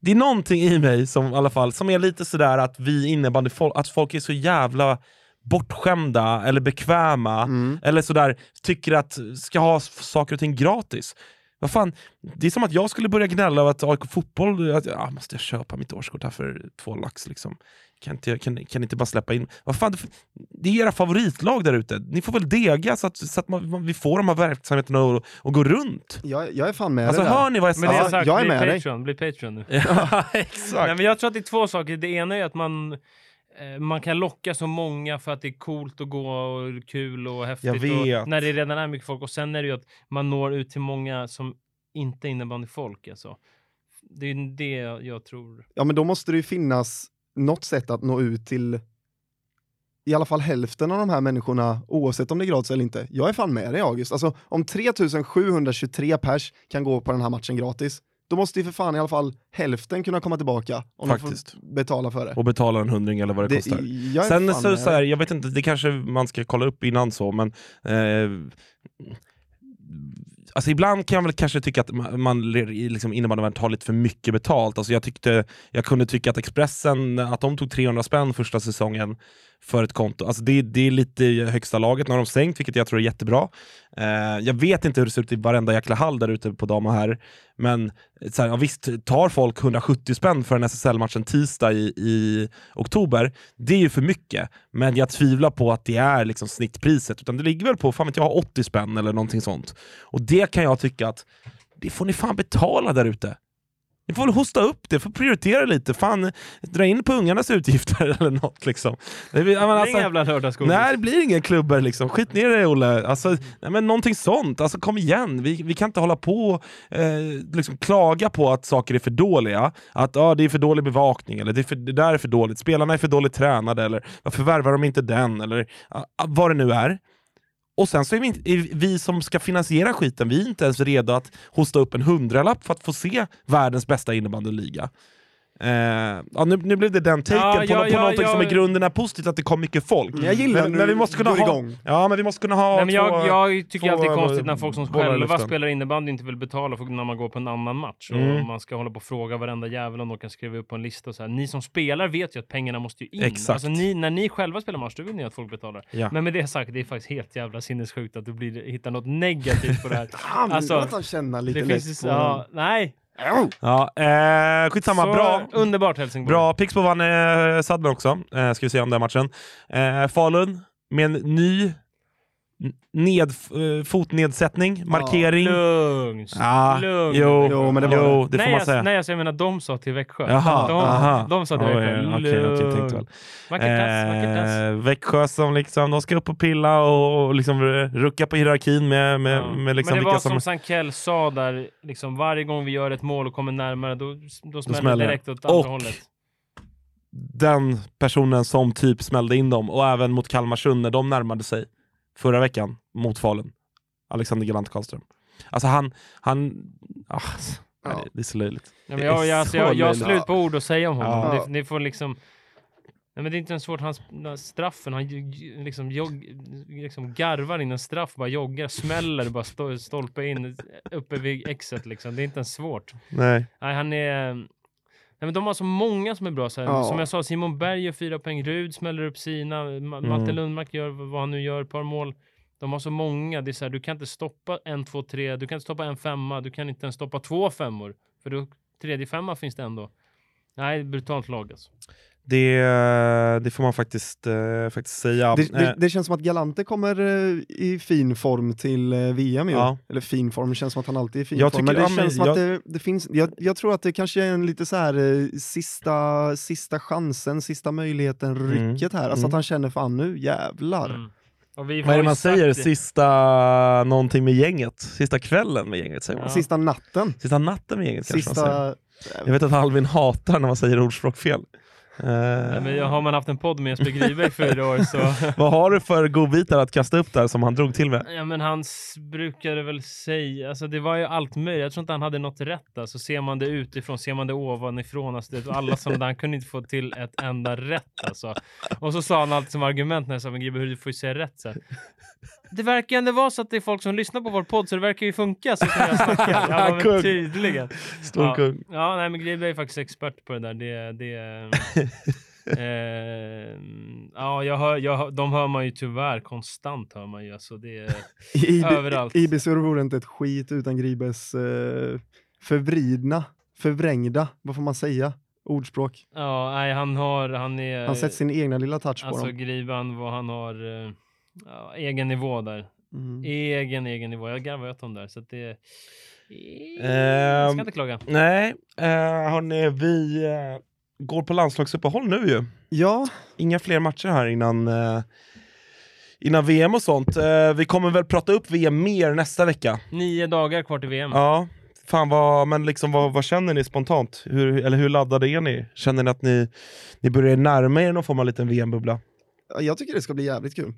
Det är någonting i mig som i alla fall, som är lite sådär att vi innebandy, att folk är så jävla bortskämda eller bekväma
mm,
eller sådär, tycker att ska ha saker och ting gratis. Vad fan, det är som att jag skulle börja gnälla över att AIK fotboll, att, ja, måste jag köpa mitt årskort här för två lax liksom. Kan inte, kan, kan inte bara släppa in... Vad fan, det- är era favoritlag där ute. Ni får väl dega så att, så att man, man- vi får de här verksamheterna att, att gå runt.
jag, jag är fan med
Alltså
det där.
hör ni vad jag
Men det
säger?
är sagt,
jag är
bli
med dig.
Patreon, bli Patreon nu. (laughs) (laughs)
Ja,
Nej,
exakt.
men jag tror att det är två saker. Det ena är att man, man kan locka så många för att det är coolt att gå och kul och häftigt.
Jag vet.
När det redan är mycket folk. Och sen är det ju att man når ut till många som inte är innebandyfolk. Alltså. Det är det jag tror.
Ja men då måste det ju finnas något sätt att nå ut till i alla fall hälften av de här människorna, oavsett om det är gratis eller inte. Jag är fan med dig August. Alltså om 3723 pers kan gå på den här matchen gratis, då måste ju för fan i alla fall hälften kunna komma tillbaka om
Faktiskt.
de får betala för det.
Och betala en hundring eller vad det, kostar.
jag är
Sen så, så här, jag vet inte, det kanske man ska kolla upp innan så, men eh, Alltså ibland kan jag väl kanske tycka att man, liksom innebandyvärlden tar lite för mycket betalt. Alltså jag, tyckte, jag kunde tycka att Expressen, att de tog 300 spänn första säsongen för ett konto. Alltså det, det är lite i högsta laget, nu har de sänkt, vilket jag tror är jättebra. Eh, jag vet inte hur det ser ut i varenda jäkla hall där ute på dam och här, men eh, så här, ja, visst, tar folk 170 spänn för en SSL-match en tisdag i, i oktober, det är ju för mycket. Men jag tvivlar på att det är liksom snittpriset, utan det ligger väl på fan vet jag, 80 spänn eller någonting sånt. Och det kan jag tycka att det får ni fan betala där ute. Ni får väl hosta upp det, får prioritera lite. Fan, dra in på ungarnas utgifter (laughs) eller något liksom. Det, blir- alltså,
ingen jävla lördagsgodis.
Nej, det blir inga klubbor liksom. Skit ner det Olle. Alltså, nej, men någonting sånt. Alltså kom igen. Vi, vi kan inte hålla på och eh, liksom klaga på att saker är för dåliga. Att ah, det är för dålig bevakning, eller det, är för, det där är för dåligt. Spelarna är för dåligt tränade, eller varför värvar de inte den? Eller ah, vad det nu är. Och sen så är vi, inte, är vi som ska finansiera skiten, vi är inte ens redo att hosta upp en hundralapp för att få se världens bästa innebandyliga. Eh, ja, nu, nu blev det den taken
Ja,
på,
ja,
på
ja.
som i grunden är positivt, att det kom mycket folk.
Men jag gillar
men, men vi måste kunna ha,
igång.
Ja, men vi måste kunna ha
Nej, men jag,
två...
jag tycker
två,
alltid det är konstigt när folk som själva spelar innebandy inte vill betala för när man går på en annan match.
Mm.
Och man ska hålla på och fråga varenda jävel om de kan skriva upp på en lista. Och så här. Ni som spelar vet ju att pengarna måste ju in.
Exakt.
Alltså, ni, när ni själva spelar match, då vill ni att folk betalar.
Ja.
Men med det sagt, det är faktiskt helt jävla sinnessjukt att du blir, hittar något negativt på det här. (laughs)
Men
Alltså,
känna lite
det
lätt
finns
på
ja, nej.
Ja, eh, skitsamma,
Så
bra.
Underbart Helsingborg.
Bra, Pixbo vann eh, sadden också, eh, ska vi se om den matchen. Eh, Falun med en ny ned, eh, fotnedsättning, markering.
Lugnt.
Ja,
Lugnt.
jo,
Jo, men det var
jo, det får
nej,
man
jag,
säga.
nej, alltså, jag menar de sa till Växjö.
Jaha,
de,
aha.
de sa till
Oj,
Växjö.
okej, okej, tänkte väl.
Vackert tass, vackert tass.
Eh, Växjö som liksom, de ska upp och pilla och, och liksom rucka på hierarkin med, med,
Ja.
med liksom
Men det var som
som...
Sankell sa där, liksom, varje gång vi gör ett mål och kommer närmare, då, då smäller det. direkt åt andra
Och-
hållet.
Den personen som typ smällde in dem, och även mot Kalmarsund när de närmade sig förra veckan mot Falun. Alexander Galant Karlström. Alltså han, han... Ah, nej, det, det är så löjligt.
Ja, men jag,
är
jag, alltså,
så
jag, jag har slut på ord att säga om honom.
Ja.
Det, det får liksom... Nej, men det är inte ens svårt. Hans straffen, han liksom, jogg, liksom garvar in en straff, bara joggar, smäller, bara stolpe in uppe vid exet. Liksom. Det är inte ens svårt.
Nej.
Nej, han är... Nej, men de har så många som är bra. Så här.
Ja.
Som jag sa, Simon Berg gör fyra poäng, Rud smäller upp sina, Ma-
Mm.
Malte Lundmark gör vad han nu gör, ett par mål. De har så många. Det är så här, du kan inte stoppa en, två, tre, du kan inte stoppa en femma, du kan inte ens stoppa två femmor. För då, tredje femma finns det ändå. Nej, brutalt lag alltså.
Det, det får man faktiskt, eh, faktiskt säga.
Det, det,
Eh,
det känns som att Galante kommer eh, i fin form till eh, VM ju.
Ja.
Eller fin form, det känns som att han alltid är i fin
Jag
form.
tycker-
Men det
ja, men
känns som
jag-
att det, det finns, jag, jag tror att det kanske är en lite så här eh, sista, sista chansen, sista möjligheten,
Mm.
rycket här. Alltså
Mm.
att han känner fan nu, jävlar.
Mm. Och vi
vad är det man
sagt
säger? Sista någonting med gänget? Sista kvällen med gänget säger man?
Ja.
Sista natten,
Sista natten med gänget kanske man säger.
sista...
Jag vet att Alvin hatar när man säger ordspråk fel. Eh,
Nej, men har man haft en podd med Jesper Gribe i fyra år så... (laughs)
Vad har du för godbitar att kasta upp där som han drog till med?
Ja men han brukade väl säga, alltså det var ju allt möjligt. Jag tror inte han hade något rätt. Alltså ser man det utifrån, ser man det ovanifrån, alltså det, alla som där, han kunde inte få till ett enda rätt alltså. Och så sa han alltid som argument när jag sa, men Gribbe, hur du får ju säga rätt så här. Det verkar ändå vara så att det är folk som lyssnar på vår podd, så det verkar ju funka så som jag snackar. (laughs) Ja, men tydligen.
Stor
Ja.
kung.
Ja, nej men Gribbe är faktiskt expert på det där. Det, det, (laughs) eh, ja, jag hör, jag de hör man ju tyvärr konstant. hör man ju. Alltså det,
I,
Överallt.
I, IBC vore inte ett skit utan Gribes eh, förvridna, förvrängda, vad får man säga, ordspråk.
ja, nej, han har, han är...
Han sätter sin egna lilla touch på
Alltså
dem.
Griban, vad han har, eh, ja, egen nivå där.
Mm.
Egen, egen nivå. Jag garvar åt dem där. Så att det... Jag
Ehm,
ska inte klaga.
Nej, eh, hörni, vi eh, går på landslagsuppehåll nu ju.
Ja,
Inga fler matcher här innan, eh, innan VM och sånt. Eh, vi kommer väl prata upp VM mer nästa vecka.
Nio dagar kvar till VM.
Ja, fan vad, men liksom vad, vad känner ni spontant? Hur, eller hur laddade är ni? Känner ni att ni, ni börjar närma er någon form av liten VM-bubbla?
jag tycker det ska bli jävligt kul.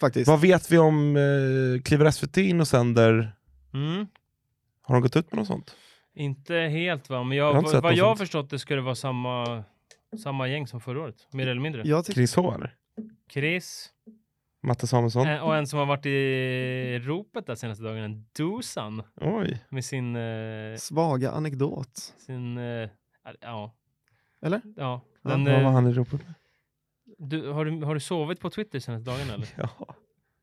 Faktiskt.
Vad vet vi om eh, kliver SVT in och sänder?
Mm.
Har de gått ut med något sånt?
Inte helt va, men
Jag har
jag,
inte sett
vad
något
jag har
sånt.
förstått det det vara samma, samma gäng som förra året. Mer eller mindre.
Jag tycker
Chris H eller?
Chris
Matte Samuelsson?
eh, och en som har varit i ropet där senaste dagarna, Dusan.
Oj.
Med sin, eh,
svaga anekdot.
sin, eh, ja.
Eller?
Ja.
Ja,
Den,
vad var
eh,
han i ropet med?
Du, har, du, har du sovit på Twitter senaste dagarna eller? (laughs)
Ja.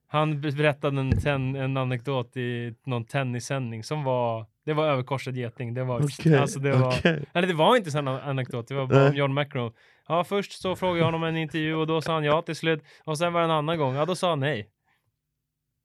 Han berättade en, ten, en anekdot i någon tennissändning som var, det var överkorsad geting. Det var,
Okej,
alltså det var,
okej.
eller det var inte en anekdot, det var bara om John McEnroe. Ja, först så frågade jag honom en intervju och då sa han ja till slut. Och sen var det en annan gång, ja då sa han nej.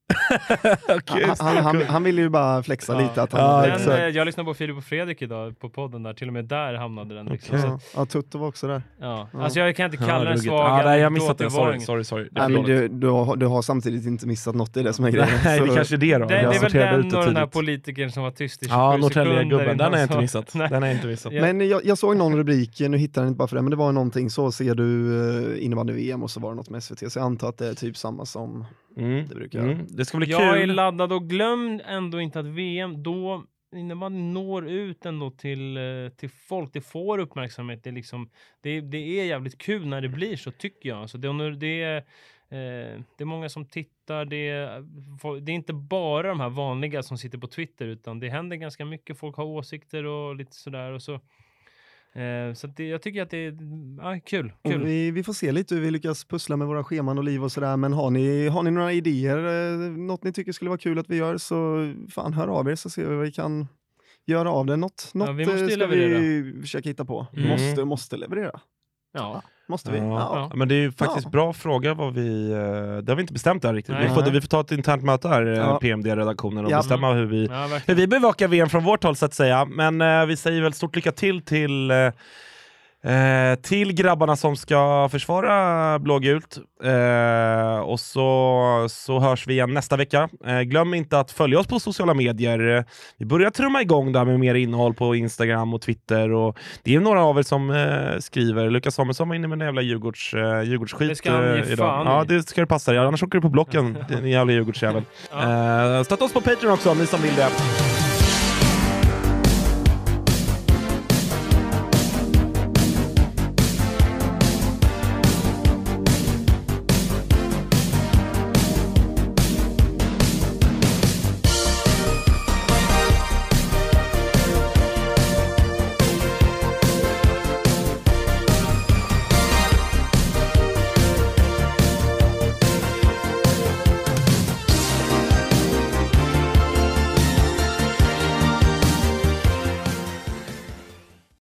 (laughs)
Okej,
Han, han, han, han ville ju bara flexa
Ja.
lite att han
Ja,
Den,
exakt.
eh, jag lyssnade på Filip och Fredrik idag på podden där, till och med där hamnade den. Liksom.
Okej.
Så,
Ja, ja, Tutto var också där.
ja.
Ja.
Alltså jag kan inte
Ja,
kalla den
ruggigt.
svag.
Ja, nej, jag har missat
var
Sorry, sorry, sorry.
Nej, men du, du, har, du har samtidigt inte missat något, är det som är grejen. (laughs)
Nej, det kanske är det då.
Det, det är väl den och den här
tidigt.
politikern som var tyst i 27
Ja,
sekunder.
Den har jag inte missat. Den har jag inte missat.
Ja.
Men jag, jag såg någon rubrik, nu hittar jag den inte bara för det, men det var någonting så ser du uh, innebandy-VM och så var det något med SVT, så jag antar att det är typ samma som
Mm.
det brukar
Mm. Det ska bli
Jag är
kul.
laddad och glöm ändå inte att VM, då innebandy når ut ändå till, eh, till folk. Det får uppmärksamhet. Det är, liksom, det, det är jävligt kul när det blir så tycker jag. Alltså det, det, är, eh, det är många som tittar. Det är, det är inte bara de här vanliga som sitter på Twitter utan det händer ganska mycket. Folk har åsikter och lite sådär. Och så så att det, jag tycker att det är ja, kul. Kul.
vi, vi får se lite hur vi lyckas pussla med våra scheman och liv och sådär, men har ni, har ni några idéer, eh, något ni tycker skulle vara kul att vi gör, så fan hör av er så ser vi vad vi kan göra av det. Något, något
vi måste
eh, ska vi försöka hitta på.
Mm.
Måste, måste leverera.
Ja.
Måste vi?
Ja.
Ja.
Ja.
Men det är ju faktiskt
Ja.
bra fråga vad vi... eh, Det har vi inte bestämt än riktigt. Vi får, vi får ta ett internt möte här, eh,
Ja.
PMD-redaktionen, och
Ja.
bestämma hur vi,
Ja,
hur vi bevakar VM från vårt håll så att säga. Men eh, vi säger väl stort lycka till till eh, Eh, till grabbarna som ska försvara blågult. Eh, och så, så hörs vi igen nästa vecka. Eh, glöm inte att följa oss på sociala medier. Vi börjar trumma igång där med mer innehåll på Instagram och Twitter. Och det är några av er som eh, skriver. Lukas Samuelsson var inne med en jävla Djurgårds, eh, Djurgårdsskit
Det ska han ge
eh, idag.
fan
Ja, det ska du passa dig. Annars åker du på blocken, (laughs) din jävla Djurgårdsjävel.
Ja.
Eh, stötta oss på Patreon också om ni som vill det.